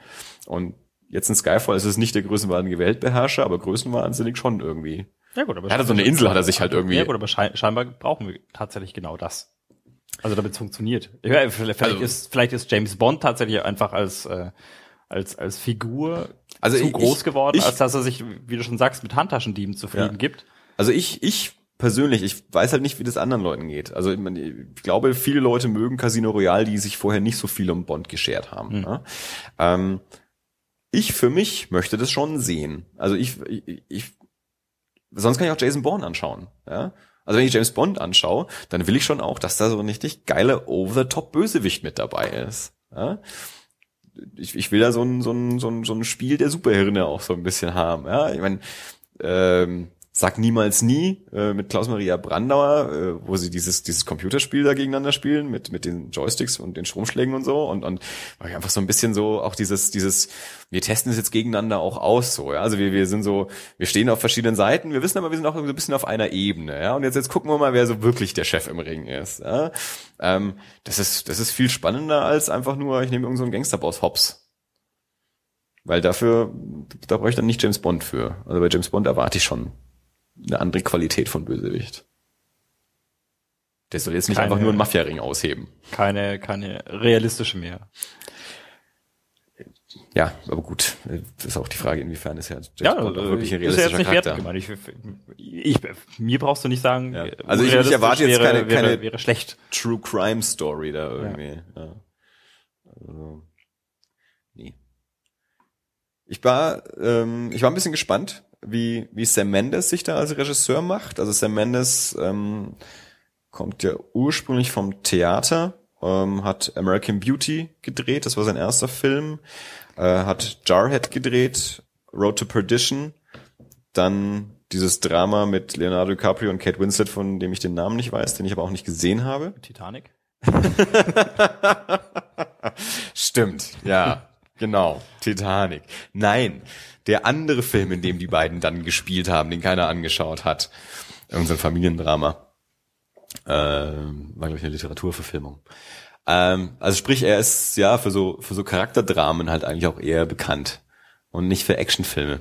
Und jetzt in Skyfall ist es nicht der größenwahnsinnige Weltbeherrscher, aber größenwahnsinnig schon irgendwie. Ja gut, aber er hat so eine Insel, hat er sich halt irgendwie. Ja gut, aber scheinbar brauchen wir tatsächlich genau das. Also damit es funktioniert. Ja, vielleicht, also, ist, vielleicht ist James Bond tatsächlich einfach als äh, als als Figur also zu ich, groß geworden, ich, als dass er sich, wie du schon sagst, mit Handtaschendieben zufrieden ja. gibt. Also ich ich persönlich, ich weiß halt nicht, wie das anderen Leuten geht. Also ich, meine, ich glaube, viele Leute mögen Casino Royale, die sich vorher nicht so viel um Bond geschert haben. Mhm. Ne? Ähm, ich für mich möchte das schon sehen. Also ich, ich, ich sonst kann ich auch Jason Bourne anschauen. Ja? Also wenn ich James Bond anschaue, dann will ich schon auch, dass da so ein richtig geile Over-the-Top-Bösewicht mit dabei ist. Ja? Ich, ich will da so ein, so, ein, so, ein, so ein Spiel der Superhirne auch so ein bisschen haben. Ja? Ich meine, ähm, Sag niemals nie äh, mit Klaus-Maria Brandauer, äh, wo sie dieses dieses Computerspiel da gegeneinander spielen mit mit den Joysticks und den Stromschlägen und so. Und und einfach so ein bisschen so auch dieses dieses wir testen es jetzt gegeneinander auch aus so ja. Also wir wir sind so wir stehen auf verschiedenen Seiten. Wir wissen aber wir sind auch so ein bisschen auf einer Ebene ja. Und jetzt jetzt gucken wir mal wer so wirklich der Chef im Ring ist ja? ähm, das ist das ist viel spannender als einfach nur ich nehme irgendeinen so Gangsterboss Hops weil dafür da brauche ich dann nicht James Bond für. Also bei James Bond erwarte ich schon eine andere Qualität von Bösewicht. Der soll jetzt nicht keine, einfach nur einen Mafia-Ring ausheben. Keine, keine realistische mehr. Ja, aber gut, das ist auch die Frage, inwiefern ist ja James ja, Bond auch wirklich ein realistischer ist ja jetzt nicht Charakter. Ich, ich, mir brauchst du nicht sagen, ja. also ich, ich erwarte jetzt wäre, keine, keine wäre, wäre schlecht. True Crime Story da irgendwie. Ja. ja. Also, nee. Ich war, ähm, ich war ein bisschen gespannt, wie, wie Sam Mendes sich da als Regisseur macht. Also Sam Mendes ähm, kommt ja ursprünglich vom Theater, ähm, hat American Beauty gedreht, das war sein erster Film, äh, hat Jarhead gedreht, Road to Perdition, dann dieses Drama mit Leonardo DiCaprio und Kate Winslet, von dem ich den Namen nicht weiß, den ich aber auch nicht gesehen habe. Titanic? Stimmt, ja, genau. Titanic. Nein, der andere Film, in dem die beiden dann gespielt haben, den keiner angeschaut hat. Irgendein Familiendrama. Ähm, war, glaube ich, eine Literaturverfilmung. Ähm, also sprich, er ist ja für so, für so Charakterdramen halt eigentlich auch eher bekannt. Und nicht für Actionfilme.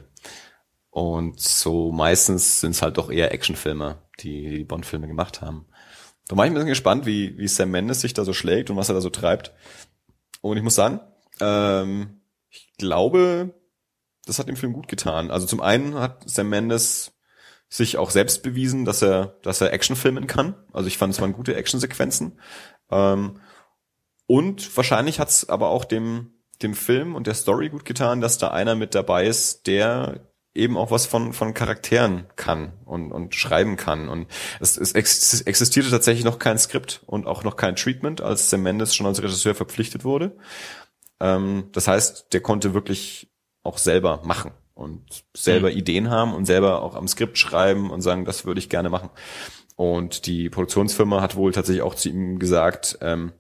Und so meistens sind es halt doch eher Actionfilme, die die Bond-Filme gemacht haben. Da war ich ein bisschen gespannt, wie, wie Sam Mendes sich da so schlägt und was er da so treibt. Und ich muss sagen, ähm, ich glaube, das hat dem Film gut getan. Also zum einen hat Sam Mendes sich auch selbst bewiesen, dass er, dass er Action filmen kann. Also ich fand es waren gute Actionsequenzen. Ähm, und wahrscheinlich hat es aber auch dem, dem Film und der Story gut getan, dass da einer mit dabei ist, der eben auch was von, von Charakteren kann und, und schreiben kann. Und es, es existierte tatsächlich noch kein Skript und auch noch kein Treatment, als Sam Mendes schon als Regisseur verpflichtet wurde. Ähm, das heißt, der konnte wirklich auch selber machen und selber mhm. Ideen haben und selber auch am Skript schreiben und sagen, das würde ich gerne machen. Und die Produktionsfirma hat wohl tatsächlich auch zu ihm gesagt, ähm,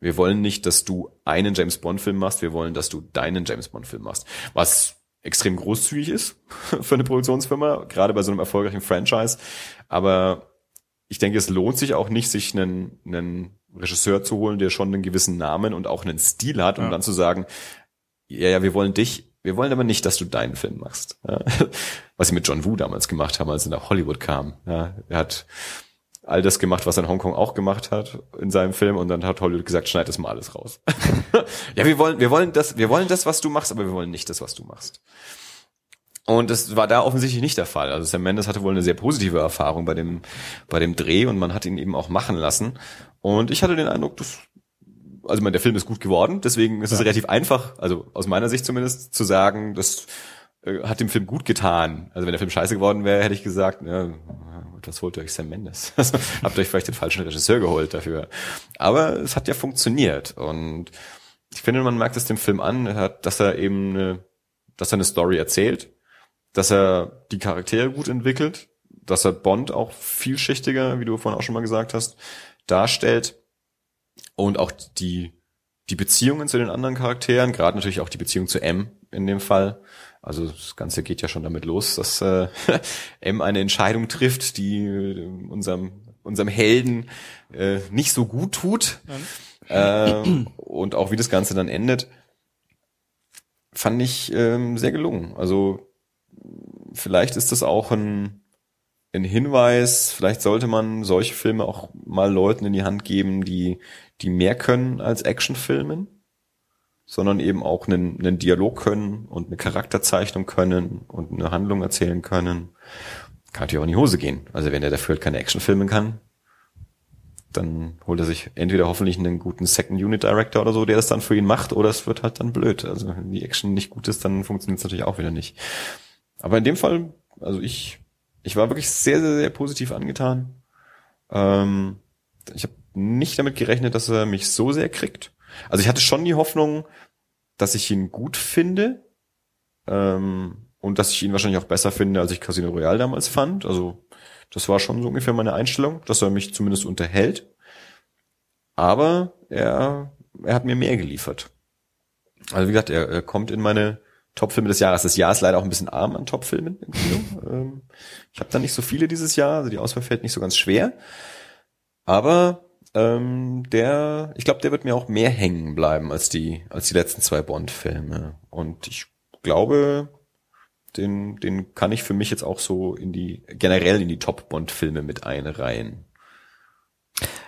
wir wollen nicht, dass du einen James Bond Film machst, wir wollen, dass du deinen James Bond Film machst. Was extrem großzügig ist für eine Produktionsfirma, gerade bei so einem erfolgreichen Franchise. Aber ich denke, es lohnt sich auch nicht, sich einen, einen Regisseur zu holen, der schon einen gewissen Namen und auch einen Stil hat, um ja. dann zu sagen, ja, ja, wir wollen dich, wir wollen aber nicht, dass du deinen Film machst. Ja. Was sie mit John Woo damals gemacht haben, als er nach Hollywood kam. Ja, er hat all das gemacht, was er in Hongkong auch gemacht hat in seinem Film und dann hat Hollywood gesagt, schneid das mal alles raus. ja, wir wollen, wir wollen das, wir wollen das, was du machst, aber wir wollen nicht das, was du machst. Und das war da offensichtlich nicht der Fall. Also Sam Mendes hatte wohl eine sehr positive Erfahrung bei dem, bei dem Dreh und man hat ihn eben auch machen lassen. Und ich hatte den Eindruck, dass, also mein, der Film ist gut geworden, deswegen ist ja. es relativ einfach, also aus meiner Sicht zumindest, zu sagen, das äh, hat dem Film gut getan. Also wenn der Film scheiße geworden wäre, hätte ich gesagt, ja, was holt ihr euch Sam Mendes? Habt ihr euch vielleicht den falschen Regisseur geholt dafür. Aber es hat ja funktioniert und ich finde, man merkt es dem Film an, dass er eben eine, dass er eine Story erzählt, dass er die Charaktere gut entwickelt, dass er Bond auch vielschichtiger, wie du vorhin auch schon mal gesagt hast, darstellt und auch die die Beziehungen zu den anderen Charakteren, gerade natürlich auch die Beziehung zu M in dem Fall. Also das Ganze geht ja schon damit los, dass äh, M eine Entscheidung trifft, die äh, unserem unserem Helden äh, nicht so gut tut. Äh, und auch wie das Ganze dann endet, fand ich ähm, sehr gelungen. Also vielleicht ist das auch ein, ein Hinweis, vielleicht sollte man solche Filme auch mal Leuten in die Hand geben, die, die mehr können als Actionfilmen, sondern eben auch einen, einen Dialog können und eine Charakterzeichnung können und eine Handlung erzählen können. Kann natürlich auch in die Hose gehen. Also wenn er dafür halt keine Actionfilme kann, dann holt er sich entweder hoffentlich einen guten Second Unit Director oder so, der das dann für ihn macht, oder es wird halt dann blöd. Also wenn die Action nicht gut ist, dann funktioniert es natürlich auch wieder nicht. Aber in dem Fall, also ich, ich war wirklich sehr, sehr, sehr positiv angetan. Ähm, ich habe nicht damit gerechnet, dass er mich so sehr kriegt. Also ich hatte schon die Hoffnung, dass ich ihn gut finde ähm, und dass ich ihn wahrscheinlich auch besser finde, als ich Casino Royale damals fand. Also das war schon so ungefähr meine Einstellung, dass er mich zumindest unterhält. Aber er, er hat mir mehr geliefert. Also wie gesagt, er, er kommt in meine Topfilme des Jahres. Das Jahr ist leider auch ein bisschen arm an Topfilmen im Kino. Ähm, ich habe da nicht so viele dieses Jahr, also die Auswahl fällt nicht so ganz schwer. Aber ähm, der, ich glaube, der wird mir auch mehr hängen bleiben als die, als die letzten zwei Bond-Filme. Und ich glaube, den, den kann ich für mich jetzt auch so in die, generell in die Top-Bond-Filme mit einreihen.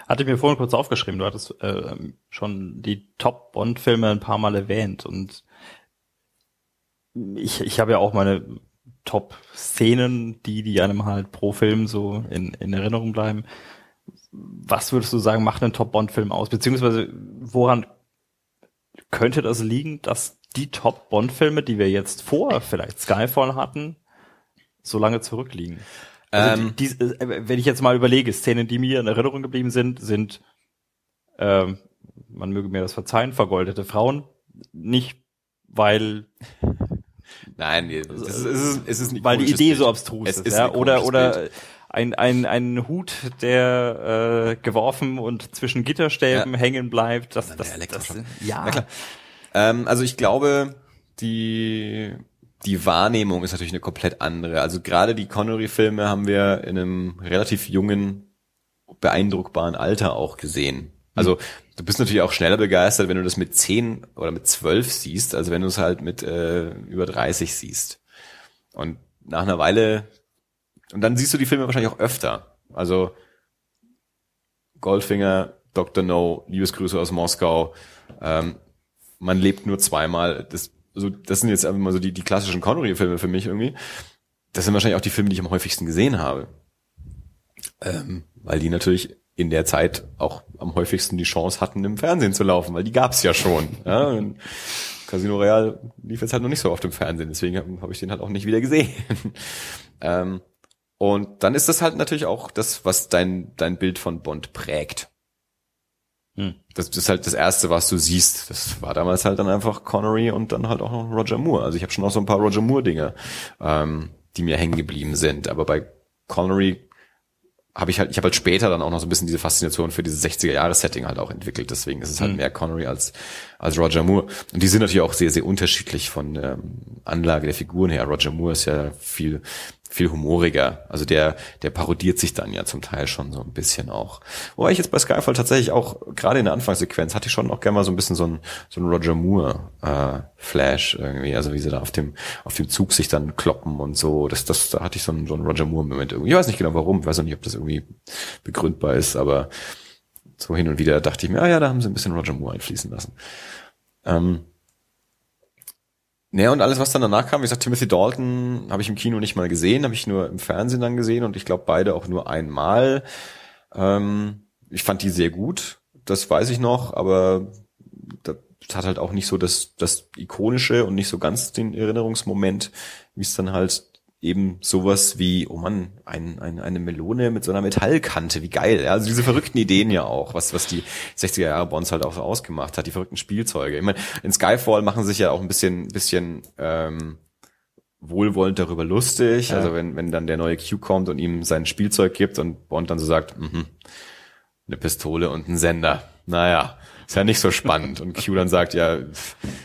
Hatte ich mir vorhin kurz aufgeschrieben, du hattest äh, schon die Top-Bond-Filme ein paar Mal erwähnt und ich, ich habe ja auch meine Top-Szenen, die, die einem halt pro Film so in, in Erinnerung bleiben. Was würdest du sagen, macht einen Top-Bond-Film aus? Beziehungsweise woran könnte das liegen, dass die Top-Bond-Filme, die wir jetzt vor vielleicht Skyfall hatten, so lange zurückliegen? Also ähm, die, die, äh, wenn ich jetzt mal überlege, Szenen, die mir in Erinnerung geblieben sind, sind, ähm, man möge mir das verzeihen, vergoldete Frauen. Nicht, weil Nein, es ist, es ist, ist nicht Weil die Idee Bild. so abstrus es ist, ist ja? Oder, oder ein, ein, ein Hut, der äh, geworfen und zwischen Gitterstäben ja. hängen bleibt. Das, das, das, das ja. klar. Ähm, also ich glaube, die die Wahrnehmung ist natürlich eine komplett andere. Also gerade die Connery-Filme haben wir in einem relativ jungen, beeindruckbaren Alter auch gesehen. Also du bist natürlich auch schneller begeistert, wenn du das mit zehn oder mit zwölf siehst, als wenn du es halt mit äh, über 30 siehst. Und nach einer Weile, und dann siehst du die Filme wahrscheinlich auch öfter. Also Goldfinger, Dr. No, Liebesgrüße aus Moskau, ähm, man lebt nur zweimal. Das, also, das sind jetzt einfach mal so die, die klassischen Connery-Filme für mich irgendwie. Das sind wahrscheinlich auch die Filme, die ich am häufigsten gesehen habe. Ähm, weil die natürlich in der Zeit auch am häufigsten die Chance hatten, im Fernsehen zu laufen, weil die gab's ja schon. Ja, Casino Royale lief jetzt halt noch nicht so oft im Fernsehen, deswegen habe hab ich den halt auch nicht wieder gesehen. ähm, und dann ist das halt natürlich auch das, was dein, dein Bild von Bond prägt. Hm. Das ist halt das Erste, was du siehst. Das war damals halt dann einfach Connery und dann halt auch noch Roger Moore. Also ich habe schon auch so ein paar Roger Moore-Dinge, ähm, die mir hängen geblieben sind. Aber bei Connery habe ich halt, ich habe halt später dann auch noch so ein bisschen diese Faszination für dieses 60er-Jahres-Setting halt auch entwickelt. Deswegen ist es halt mhm. mehr Connery als, als Roger Moore. Und die sind natürlich auch sehr, sehr unterschiedlich von ähm, Anlage der Figuren her. Roger Moore ist ja viel viel humoriger. Also der, der parodiert sich dann ja zum Teil schon so ein bisschen auch. Wobei ich jetzt bei Skyfall tatsächlich auch, gerade in der Anfangssequenz, hatte ich schon auch gerne mal so ein bisschen so ein, so ein Roger Moore äh, Flash irgendwie, also wie sie da auf dem, auf dem Zug sich dann kloppen und so. Das, das, da hatte ich so einen, so einen Roger Moore-Moment irgendwie. Ich weiß nicht genau warum, ich weiß auch nicht, ob das irgendwie begründbar ist, aber so hin und wieder dachte ich mir, ah ja, da haben sie ein bisschen Roger Moore einfließen lassen. Ähm, naja, und alles, was dann danach kam, wie gesagt, Timothy Dalton habe ich im Kino nicht mal gesehen, habe ich nur im Fernsehen dann gesehen und ich glaube beide auch nur einmal. Ähm, ich fand die sehr gut, das weiß ich noch, aber das hat halt auch nicht so das, das ikonische und nicht so ganz den Erinnerungsmoment, wie es dann halt eben sowas wie, oh man, ein, ein, eine Melone mit so einer Metallkante, wie geil. Ja? Also diese verrückten Ideen ja auch, was, was die 60er Jahre Bonds halt auch so ausgemacht hat, die verrückten Spielzeuge. Ich meine, in Skyfall machen sich ja auch ein bisschen, bisschen ähm, wohlwollend darüber lustig. Ja. Also wenn, wenn dann der neue Q kommt und ihm sein Spielzeug gibt und Bond dann so sagt, mhm, eine Pistole und ein Sender. Naja, ist ja nicht so spannend. Und Q dann sagt, ja,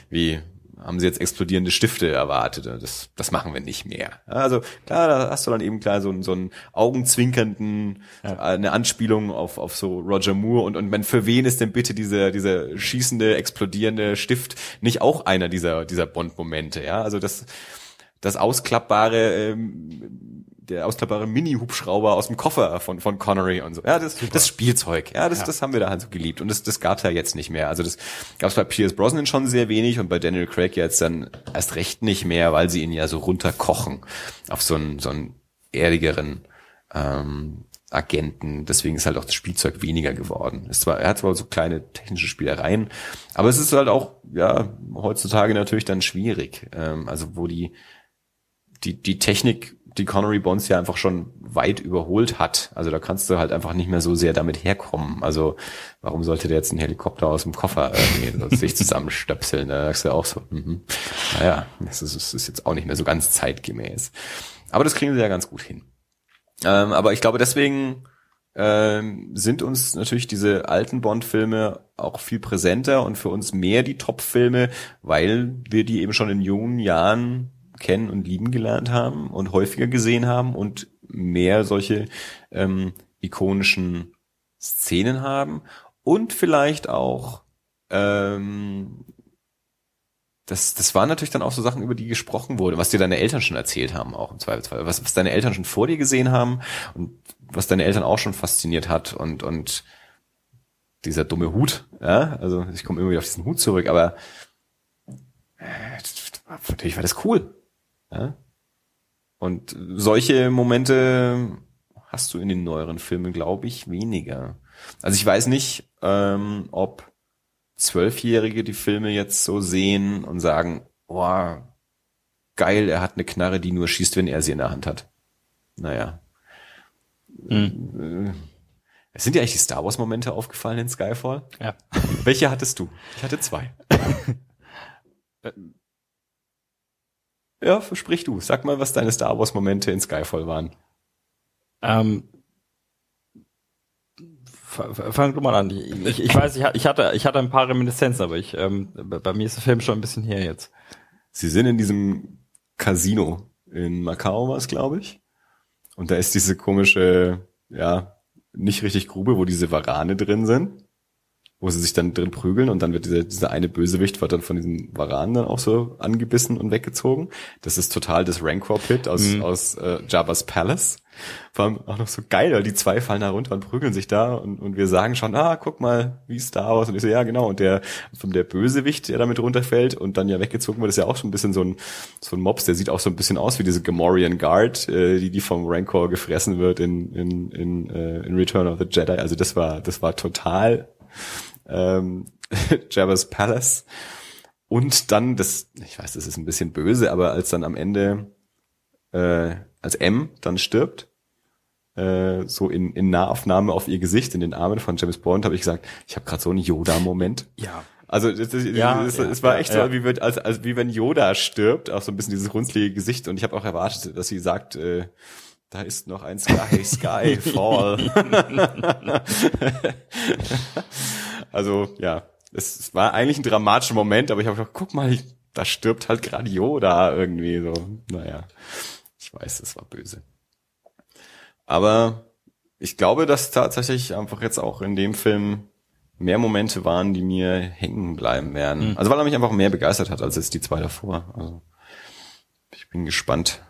wie, haben sie jetzt explodierende Stifte erwartet. Das, das machen wir nicht mehr. Also klar, da hast du dann eben klar so, so einen augenzwinkernden, ja. Äh, eine Anspielung auf, auf so Roger Moore und, und man, für wen ist denn bitte dieser, dieser schießende, explodierende Stift nicht auch einer dieser, dieser Bond-Momente, ja? Also das, das ausklappbare ähm, der ausklappbare Mini-Hubschrauber aus dem Koffer von, von Connery und so. Ja, das, das Spielzeug. Ja, das, ja. das haben wir da halt so geliebt. Und das, das gab's ja jetzt nicht mehr. Also das gab's bei Pierce Brosnan schon sehr wenig und bei Daniel Craig jetzt dann erst recht nicht mehr, weil sie ihn ja so runterkochen auf so einen, so einen erdigeren, ähm, Agenten. Deswegen ist halt auch das Spielzeug weniger geworden. Es zwar, er hat zwar so kleine technische Spielereien, aber es ist halt auch, ja, heutzutage natürlich dann schwierig. Ähm, also wo die, die, die Technik die Connery Bonds ja einfach schon weit überholt hat. Also da kannst du halt einfach nicht mehr so sehr damit herkommen. Also warum sollte der jetzt einen Helikopter aus dem Koffer irgendwie sich zusammenstöpseln? Da sagst du auch so, mhm. naja, das ist, das ist jetzt auch nicht mehr so ganz zeitgemäß. Aber das kriegen sie ja ganz gut hin. Ähm, aber ich glaube, deswegen ähm, sind uns natürlich diese alten Bond-Filme auch viel präsenter und für uns mehr die Top-Filme, weil wir die eben schon in jungen Jahren kennen und lieben gelernt haben und häufiger gesehen haben und mehr solche ähm, ikonischen Szenen haben und vielleicht auch ähm, das, das waren natürlich dann auch so Sachen, über die gesprochen wurde, was dir deine Eltern schon erzählt haben, auch im Zweifelsfall, was, was deine Eltern schon vor dir gesehen haben und was deine Eltern auch schon fasziniert hat und, und dieser dumme Hut, ja, also ich komme immer wieder auf diesen Hut zurück, aber äh, natürlich war das cool. Ja? Und solche Momente hast du in den neueren Filmen, glaube ich, weniger. Also ich weiß nicht, ähm, ob Zwölfjährige die Filme jetzt so sehen und sagen, boah, geil, er hat eine Knarre, die nur schießt, wenn er sie in der Hand hat. Naja. Mhm. Äh, sind dir eigentlich die Star Wars Momente aufgefallen in Skyfall? Ja. Welche hattest du? Ich hatte zwei. Ja, sprich du. Sag mal, was deine Star Wars Momente in Skyfall waren. Ähm, fang du mal an. Ich, ich weiß, ich hatte, ich hatte ein paar Reminiszenzen, aber ich, ähm, bei mir ist der Film schon ein bisschen her jetzt. Sie sind in diesem Casino in Macau, war es, glaube ich. Und da ist diese komische, ja, nicht richtig Grube, wo diese Varane drin sind wo sie sich dann drin prügeln und dann wird dieser, dieser eine Bösewicht wird dann von diesem Varan dann auch so angebissen und weggezogen. Das ist total das Rancor-Pit aus, mhm. aus äh, Jabba's Palace. Vor allem auch noch so geil, weil die zwei fallen da runter und prügeln sich da und, und wir sagen schon, ah, guck mal, wie Star Wars. Und ich so, ja, genau. Und der, von der Bösewicht, der damit runterfällt und dann ja weggezogen wird, ist ja auch so ein bisschen so ein, so ein Mops, der sieht auch so ein bisschen aus wie diese Gamorrean Guard, äh, die, die vom Rancor gefressen wird in, in, in, äh, in Return of the Jedi. Also das war, das war total ähm, Jabba's Palace. Und dann, das, ich weiß, das ist ein bisschen böse, aber als dann am Ende, äh, als M dann stirbt, äh, so in, in Nahaufnahme auf ihr Gesicht, in den Armen von James Bond, habe ich gesagt, ich habe gerade so einen Yoda-Moment. Ja. Also das, das, ja, das, ja, es war echt ja, so, wie, wird, als, als, wie wenn Yoda stirbt, auch so ein bisschen dieses runzlige Gesicht. Und ich habe auch erwartet, dass sie sagt, äh, da ist noch ein Sky, Skyfall. also, ja, es war eigentlich ein dramatischer Moment, aber ich habe gedacht, guck mal, da stirbt halt gerade Yoda irgendwie so. Naja, ich weiß, es war böse. Aber ich glaube, dass tatsächlich einfach jetzt auch in dem Film mehr Momente waren, die mir hängen bleiben werden. Mhm. Also weil er mich einfach mehr begeistert hat als jetzt die zwei davor. Also ich bin gespannt,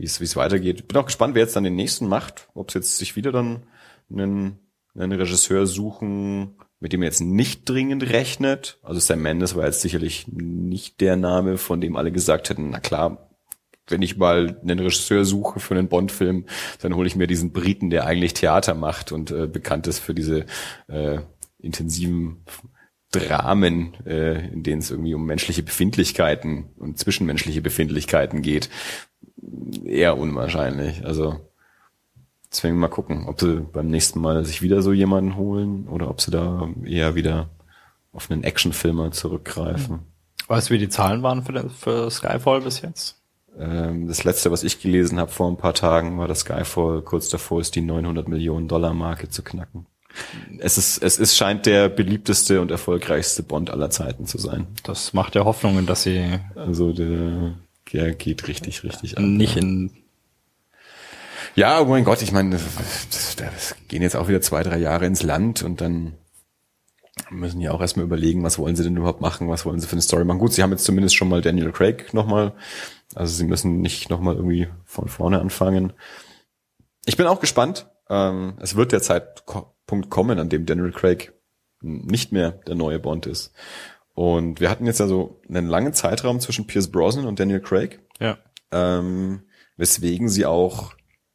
wie es wie es weitergeht. Bin auch gespannt, wer jetzt dann den nächsten macht. Ob es jetzt sich wieder dann einen, einen Regisseur suchen, mit dem er jetzt nicht dringend rechnet. Also Sam Mendes war jetzt sicherlich nicht der Name, von dem alle gesagt hätten, na klar, wenn ich mal einen Regisseur suche für einen Bond-Film, dann hole ich mir diesen Briten, der eigentlich Theater macht und äh, bekannt ist für diese äh, intensiven Dramen, äh, in denen es irgendwie um menschliche Befindlichkeiten und zwischenmenschliche Befindlichkeiten geht. Eher unwahrscheinlich. Also deswegen mal gucken, ob sie beim nächsten Mal sich wieder so jemanden holen oder ob sie da eher wieder auf einen Actionfilmer zurückgreifen. Weißt du, wie die Zahlen waren für, für Skyfall bis jetzt? Ähm, das letzte, was ich gelesen habe vor ein paar Tagen, war, dass Skyfall kurz davor ist, die 900 Millionen Dollar Marke zu knacken. Es ist, es ist, scheint der beliebteste und erfolgreichste Bond aller Zeiten zu sein. Das macht ja Hoffnungen, dass sie. Also der, der geht richtig, richtig ab. Nicht in. Ja, oh mein Gott, ich meine, das gehen jetzt auch wieder zwei, drei Jahre ins Land und dann müssen ja auch erstmal überlegen, was wollen sie denn überhaupt machen, was wollen sie für eine Story machen. Gut, sie haben jetzt zumindest schon mal Daniel Craig nochmal also sie müssen nicht nochmal irgendwie von vorne anfangen. Ich bin auch gespannt. Ähm, es wird der Zeitpunkt kommen, an dem Daniel Craig nicht mehr der neue Bond ist. Und wir hatten jetzt also einen langen Zeitraum zwischen Pierce Brosnan und Daniel Craig. Ja. Ähm, weswegen sie auch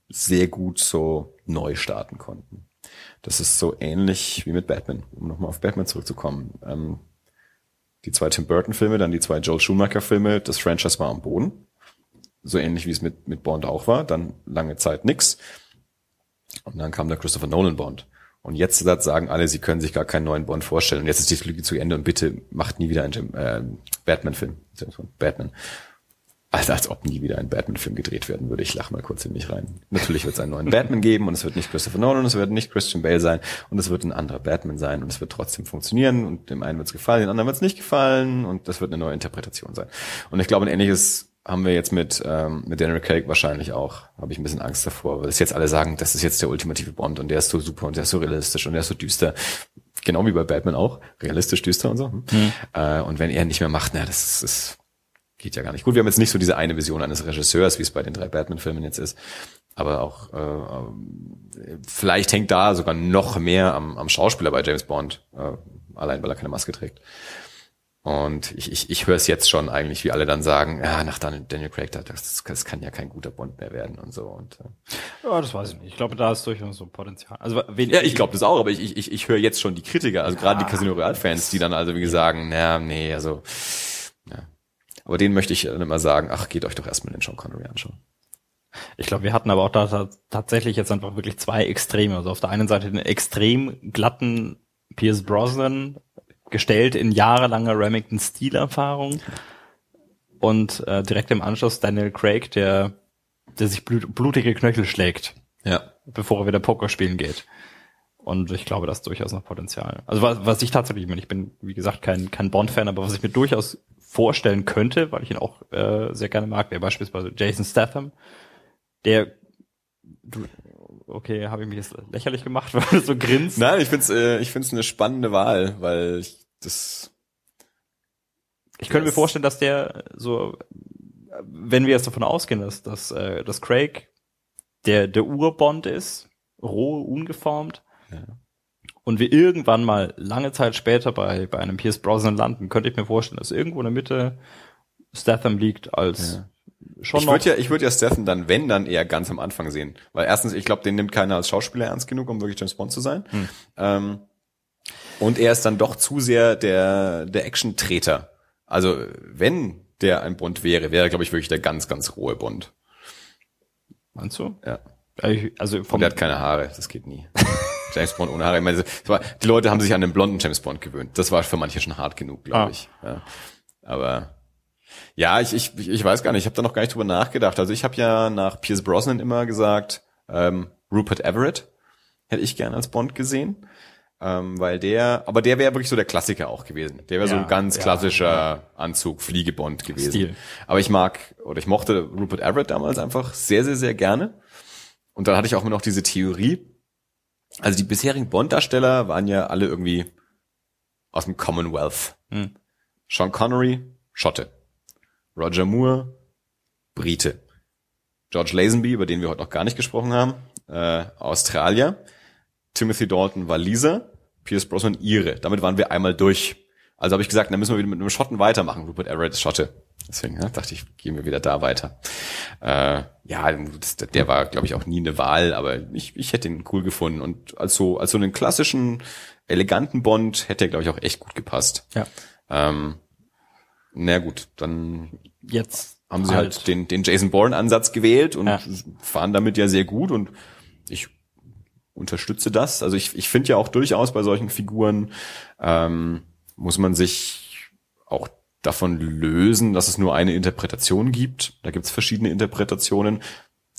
sehr gut so neu starten konnten. Das ist so ähnlich wie mit Batman, um nochmal auf Batman zurückzukommen. Ähm, die zwei Tim Burton-Filme, dann die zwei Joel Schumacher-Filme, das Franchise war am Boden. So ähnlich wie es mit, mit Bond auch war. Dann lange Zeit nix. Und dann kam der Christopher Nolan Bond. Und jetzt sagen alle, sie können sich gar keinen neuen Bond vorstellen. Und jetzt ist die Lüge zu Ende und bitte macht nie wieder einen äh, Batman-Film. Batman. Also als ob nie wieder ein Batman-Film gedreht werden würde. Ich lach mal kurz in mich rein. Natürlich wird es einen neuen Batman geben und es wird nicht Christopher Nolan, und es wird nicht Christian Bale sein und es wird ein anderer Batman sein und es wird trotzdem funktionieren und dem einen wird es gefallen, dem anderen wird es nicht gefallen und das wird eine neue Interpretation sein. Und ich glaube, ein ähnliches haben wir jetzt mit, ähm, mit Daniel Craig wahrscheinlich auch. Habe ich ein bisschen Angst davor, weil es jetzt alle sagen, das ist jetzt der ultimative Bond und der ist so super und der ist so realistisch und der ist so düster. Genau wie bei Batman auch. Realistisch, düster und so. Mhm. Äh, und wenn er nicht mehr macht, na, das ist, ist geht ja gar nicht. Gut, wir haben jetzt nicht so diese eine Vision eines Regisseurs, wie es bei den drei Batman-Filmen jetzt ist. Aber auch äh, vielleicht hängt da sogar noch mehr am, am Schauspieler bei James Bond, äh, allein weil er keine Maske trägt. Und ich, ich, ich höre es jetzt schon eigentlich, wie alle dann sagen, ja, nach Daniel Craig, das, das kann ja kein guter Bond mehr werden und so. Und, äh. Ja, das weiß ich nicht. Ich glaube, da ist durchaus so Potenzial. Also, wen, ja, ich glaube das auch, aber ich, ich, ich höre jetzt schon die Kritiker, also ja, gerade die Casino Royale-Fans, die dann also wie sagen, na, nee, also ja, aber den möchte ich dann immer sagen, ach, geht euch doch erstmal den Sean Connery anschauen. Ich glaube, wir hatten aber auch da tatsächlich jetzt einfach wirklich zwei Extreme. Also auf der einen Seite den extrem glatten Pierce Brosnan, gestellt in jahrelanger Remington-Stil-Erfahrung und äh, direkt im Anschluss Daniel Craig, der, der sich blut, blutige Knöchel schlägt, ja. bevor er wieder Poker spielen geht. Und ich glaube, das ist durchaus noch Potenzial. Also was, was ich tatsächlich, ich bin, wie gesagt, kein, kein Bond-Fan, aber was ich mir durchaus vorstellen könnte, weil ich ihn auch äh, sehr gerne mag, wäre beispielsweise Jason Statham, der du, okay, habe ich mich jetzt lächerlich gemacht, weil du so grinst. Nein, ich find's, äh, ich find's eine spannende Wahl, weil ich das. Ich könnte mir vorstellen, dass der so, wenn wir jetzt davon ausgehen, dass, dass, äh, dass Craig der der Urbond ist, roh, ungeformt, ja und wir irgendwann mal lange Zeit später bei, bei einem Pierce Brosnan landen, könnte ich mir vorstellen, dass irgendwo in der Mitte Statham liegt als ja. Schon Ich würde ja, ich würde ja Statham dann, wenn, dann eher ganz am Anfang sehen. Weil erstens, ich glaube, den nimmt keiner als Schauspieler ernst genug, um wirklich James Bond zu sein. Hm. Ähm, und er ist dann doch zu sehr der, der Action-Treter. Also, wenn der ein Bond wäre, wäre, glaube ich, wirklich der ganz, ganz rohe Bond. Meinst du? Ja. Also vom Und der hat keine Haare, das geht nie. James Bond ohne Haare. Ich meine, die Leute haben sich an den blonden James Bond gewöhnt. Das war für manche schon hart genug, glaube ah. ich. Ja. Aber Ja, ich, ich, ich weiß gar nicht, ich habe da noch gar nicht drüber nachgedacht. Also ich habe ja nach Pierce Brosnan immer gesagt, ähm, Rupert Everett hätte ich gern als Bond gesehen. Ähm, weil der, aber der wäre wirklich so der Klassiker auch gewesen. Der wäre ja, so ein ganz klassischer ja. Anzug, Fliegebond gewesen. Stil. Aber ich mag, oder ich mochte Rupert Everett damals einfach sehr, sehr, sehr gerne. Und dann hatte ich auch immer noch diese Theorie. Also die bisherigen Bond-Darsteller waren ja alle irgendwie aus dem Commonwealth. Hm. Sean Connery, Schotte. Roger Moore, Brite. George Lazenby, über den wir heute noch gar nicht gesprochen haben, äh, Australier. Timothy Dalton Waliser, Pierce Brosnan Ire. Damit waren wir einmal durch. Also habe ich gesagt, dann müssen wir wieder mit einem Schotten weitermachen. Rupert Everett ist Schotte. Deswegen ja, dachte ich, gehen wir wieder da weiter. Äh, ja, das, der war, glaube ich, auch nie eine Wahl, aber ich, ich hätte ihn cool gefunden. Und als so, als so einen klassischen, eleganten Bond hätte er, glaube ich, auch echt gut gepasst. Ja. Ähm, na gut, dann jetzt haben sie halt, halt den, den Jason Bourne-Ansatz gewählt und ja. fahren damit ja sehr gut und ich unterstütze das. Also ich, ich finde ja auch durchaus bei solchen Figuren ähm, muss man sich auch davon lösen, dass es nur eine Interpretation gibt. Da gibt es verschiedene Interpretationen.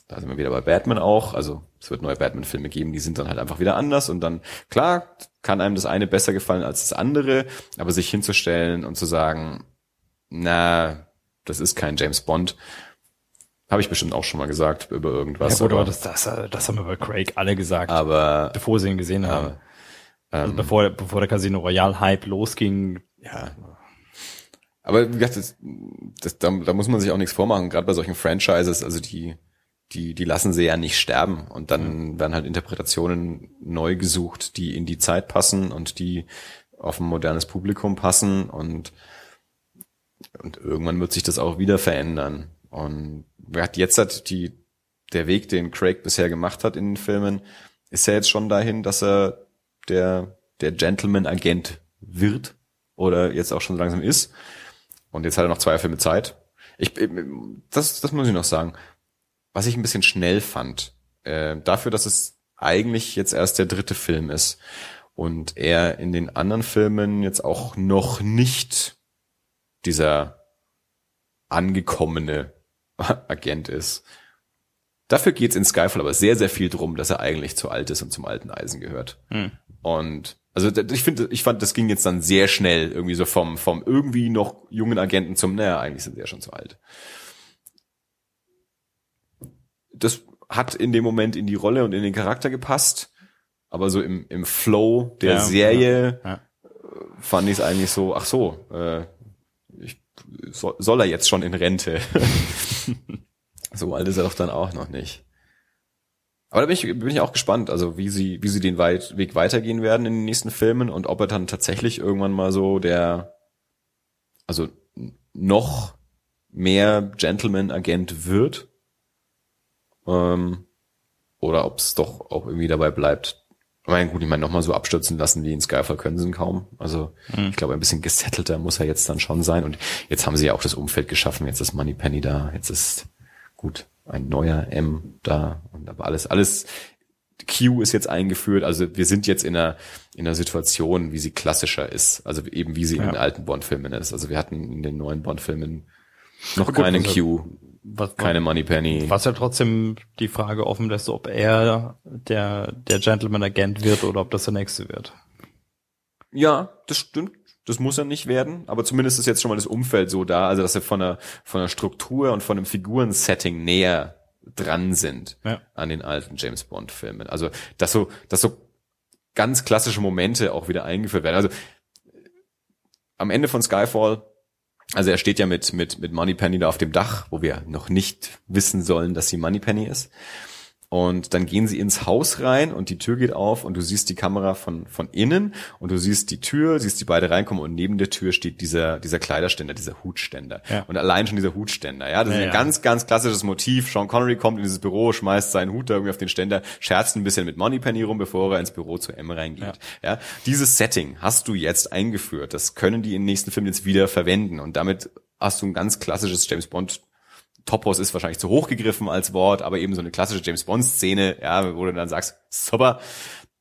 Da sind wir wieder bei Batman auch. Also es wird neue Batman-Filme geben, die sind dann halt einfach wieder anders. Und dann, klar, kann einem das eine besser gefallen als das andere, aber sich hinzustellen und zu sagen, na, das ist kein James Bond, habe ich bestimmt auch schon mal gesagt über irgendwas. Ja, gut, aber das, das, das haben wir bei Craig alle gesagt. Aber bevor sie ihn gesehen haben. Also ähm, bevor, bevor der Casino Royale Hype losging. Ja. Aber wie gesagt, das, das, da, da muss man sich auch nichts vormachen, gerade bei solchen Franchises, also die, die, die lassen sie ja nicht sterben. Und dann mhm. werden halt Interpretationen neu gesucht, die in die Zeit passen und die auf ein modernes Publikum passen und, und irgendwann wird sich das auch wieder verändern. Und jetzt hat die, der Weg, den Craig bisher gemacht hat in den Filmen, ist ja jetzt schon dahin, dass er der, der Gentleman-Agent wird oder jetzt auch schon langsam ist. Und jetzt hat er noch zwei Filme Zeit. Ich, das, das muss ich noch sagen. Was ich ein bisschen schnell fand, äh, dafür, dass es eigentlich jetzt erst der dritte Film ist und er in den anderen Filmen jetzt auch noch nicht dieser angekommene Agent ist. Dafür geht's in Skyfall aber sehr, sehr viel drum, dass er eigentlich zu alt ist und zum alten Eisen gehört. Hm. Und also ich finde, ich fand, das ging jetzt dann sehr schnell, irgendwie so vom, vom irgendwie noch jungen Agenten zum, naja, eigentlich sind sie ja schon zu alt. Das hat in dem Moment in die Rolle und in den Charakter gepasst, aber so im, im Flow der ja, Serie ja, ja. fand ich es eigentlich so, ach so, äh, ich, soll, soll er jetzt schon in Rente? so alt ist er doch dann auch noch nicht. Aber da bin ich, bin ich auch gespannt, also wie sie, wie sie den Weit Weg weitergehen werden in den nächsten Filmen und ob er dann tatsächlich irgendwann mal so der, also noch mehr Gentleman-Agent wird. Ähm, oder ob es doch auch irgendwie dabei bleibt, ich meine, gut, ich meine, nochmal so abstürzen lassen wie in Skyfall können sie ihn kaum. Also mhm. ich glaube, ein bisschen gesettelter muss er jetzt dann schon sein. Und jetzt haben sie ja auch das Umfeld geschaffen. Jetzt ist Moneypenny da. Jetzt ist gut ein neuer M da. Und aber alles, alles Q ist jetzt eingeführt. Also wir sind jetzt in einer, in einer Situation, wie sie klassischer ist. Also eben wie sie ja. in den alten Bond-Filmen ist. Also wir hatten in den neuen Bond-Filmen noch gut, keinen also, Q. Was, keine Moneypenny. Was ja trotzdem die Frage offen lässt, ob er der, der Gentleman Agent wird oder ob das der nächste wird. Ja, das stimmt. Das muss er nicht werden, aber zumindest ist jetzt schon mal das Umfeld so da, also dass er von der, von der Struktur und von dem Figurensetting näher dran sind ja. an den alten James Bond Filmen. Also, dass so, dass so ganz klassische Momente auch wieder eingeführt werden. Also, am Ende von Skyfall also er steht ja mit, mit, mit Moneypenny da auf dem Dach, wo wir noch nicht wissen sollen, dass sie Moneypenny ist. Und dann gehen sie ins Haus rein und die Tür geht auf und du siehst die Kamera von, von innen und du siehst die Tür, siehst die beide reinkommen und neben der Tür steht dieser, dieser Kleiderständer, dieser Hutständer. Ja. Und allein schon dieser Hutständer, ja, das ja, ist ein ja. ganz, ganz klassisches Motiv. Sean Connery kommt in dieses Büro, schmeißt seinen Hut da irgendwie auf den Ständer, scherzt ein bisschen mit Moneypenny rum, bevor er ins Büro zu M reingeht. Ja. Dieses Setting hast du jetzt eingeführt. Das können die in den nächsten Filmen jetzt wieder verwenden und damit hast du ein ganz klassisches James Bond Topos ist wahrscheinlich zu hoch gegriffen als Wort, aber eben so eine klassische James Bond Szene, ja, wo du dann sagst, super,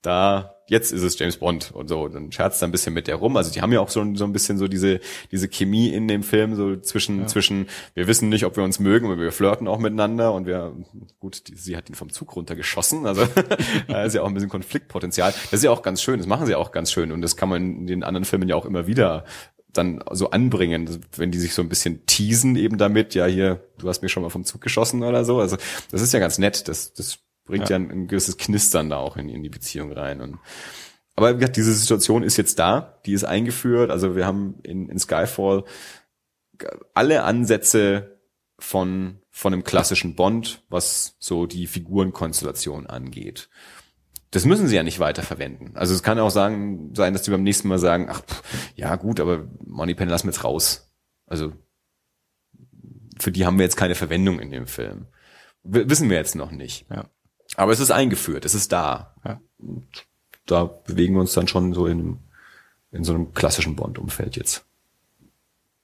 da jetzt ist es James Bond und so. Dann scherzt er ein bisschen mit der rum. Also die haben ja auch so, so ein bisschen so diese, diese Chemie in dem Film, so zwischen, ja. zwischen, wir wissen nicht, ob wir uns mögen, aber wir flirten auch miteinander und wir, gut, die, sie hat ihn vom Zug runtergeschossen, also da ist ja auch ein bisschen Konfliktpotenzial. Das ist ja auch ganz schön, das machen sie auch ganz schön und das kann man in den anderen Filmen ja auch immer wieder dann so anbringen, wenn die sich so ein bisschen teasen eben damit, ja hier, du hast mich schon mal vom Zug geschossen oder so. Also das ist ja ganz nett, das, das bringt ja, ja ein, ein, gewisses Knistern da auch in, in die Beziehung rein. Und, aber wie gesagt, diese Situation ist jetzt da, die ist eingeführt. Also wir haben in, in Skyfall alle Ansätze von, von einem klassischen Bond, was so die Figurenkonstellation angeht. Das müssen sie ja nicht weiter verwenden. Also es kann auch sagen, sein, dass die beim nächsten Mal sagen, ach, pff, ja gut, aber Moneypenny lassen wir jetzt raus. Also für die haben wir jetzt keine Verwendung in dem Film. W wissen wir jetzt noch nicht. Ja. Aber es ist eingeführt, es ist da. Ja. Da bewegen wir uns dann schon so in, in so einem klassischen Bond-Umfeld jetzt.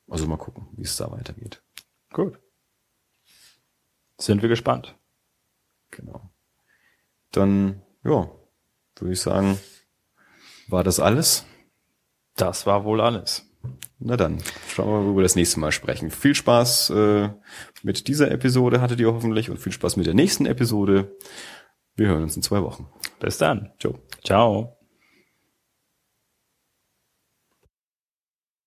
Also mal gucken, wie es da weitergeht. Gut. Sind wir gespannt. Genau. Dann, ja, würde ich sagen, war das alles? Das war wohl alles. Na dann, schauen wir mal, wo wir das nächste Mal sprechen. Viel Spaß äh, mit dieser Episode hattet ihr hoffentlich und viel Spaß mit der nächsten Episode. Wir hören uns in zwei Wochen. Bis dann. Ciao. Ciao.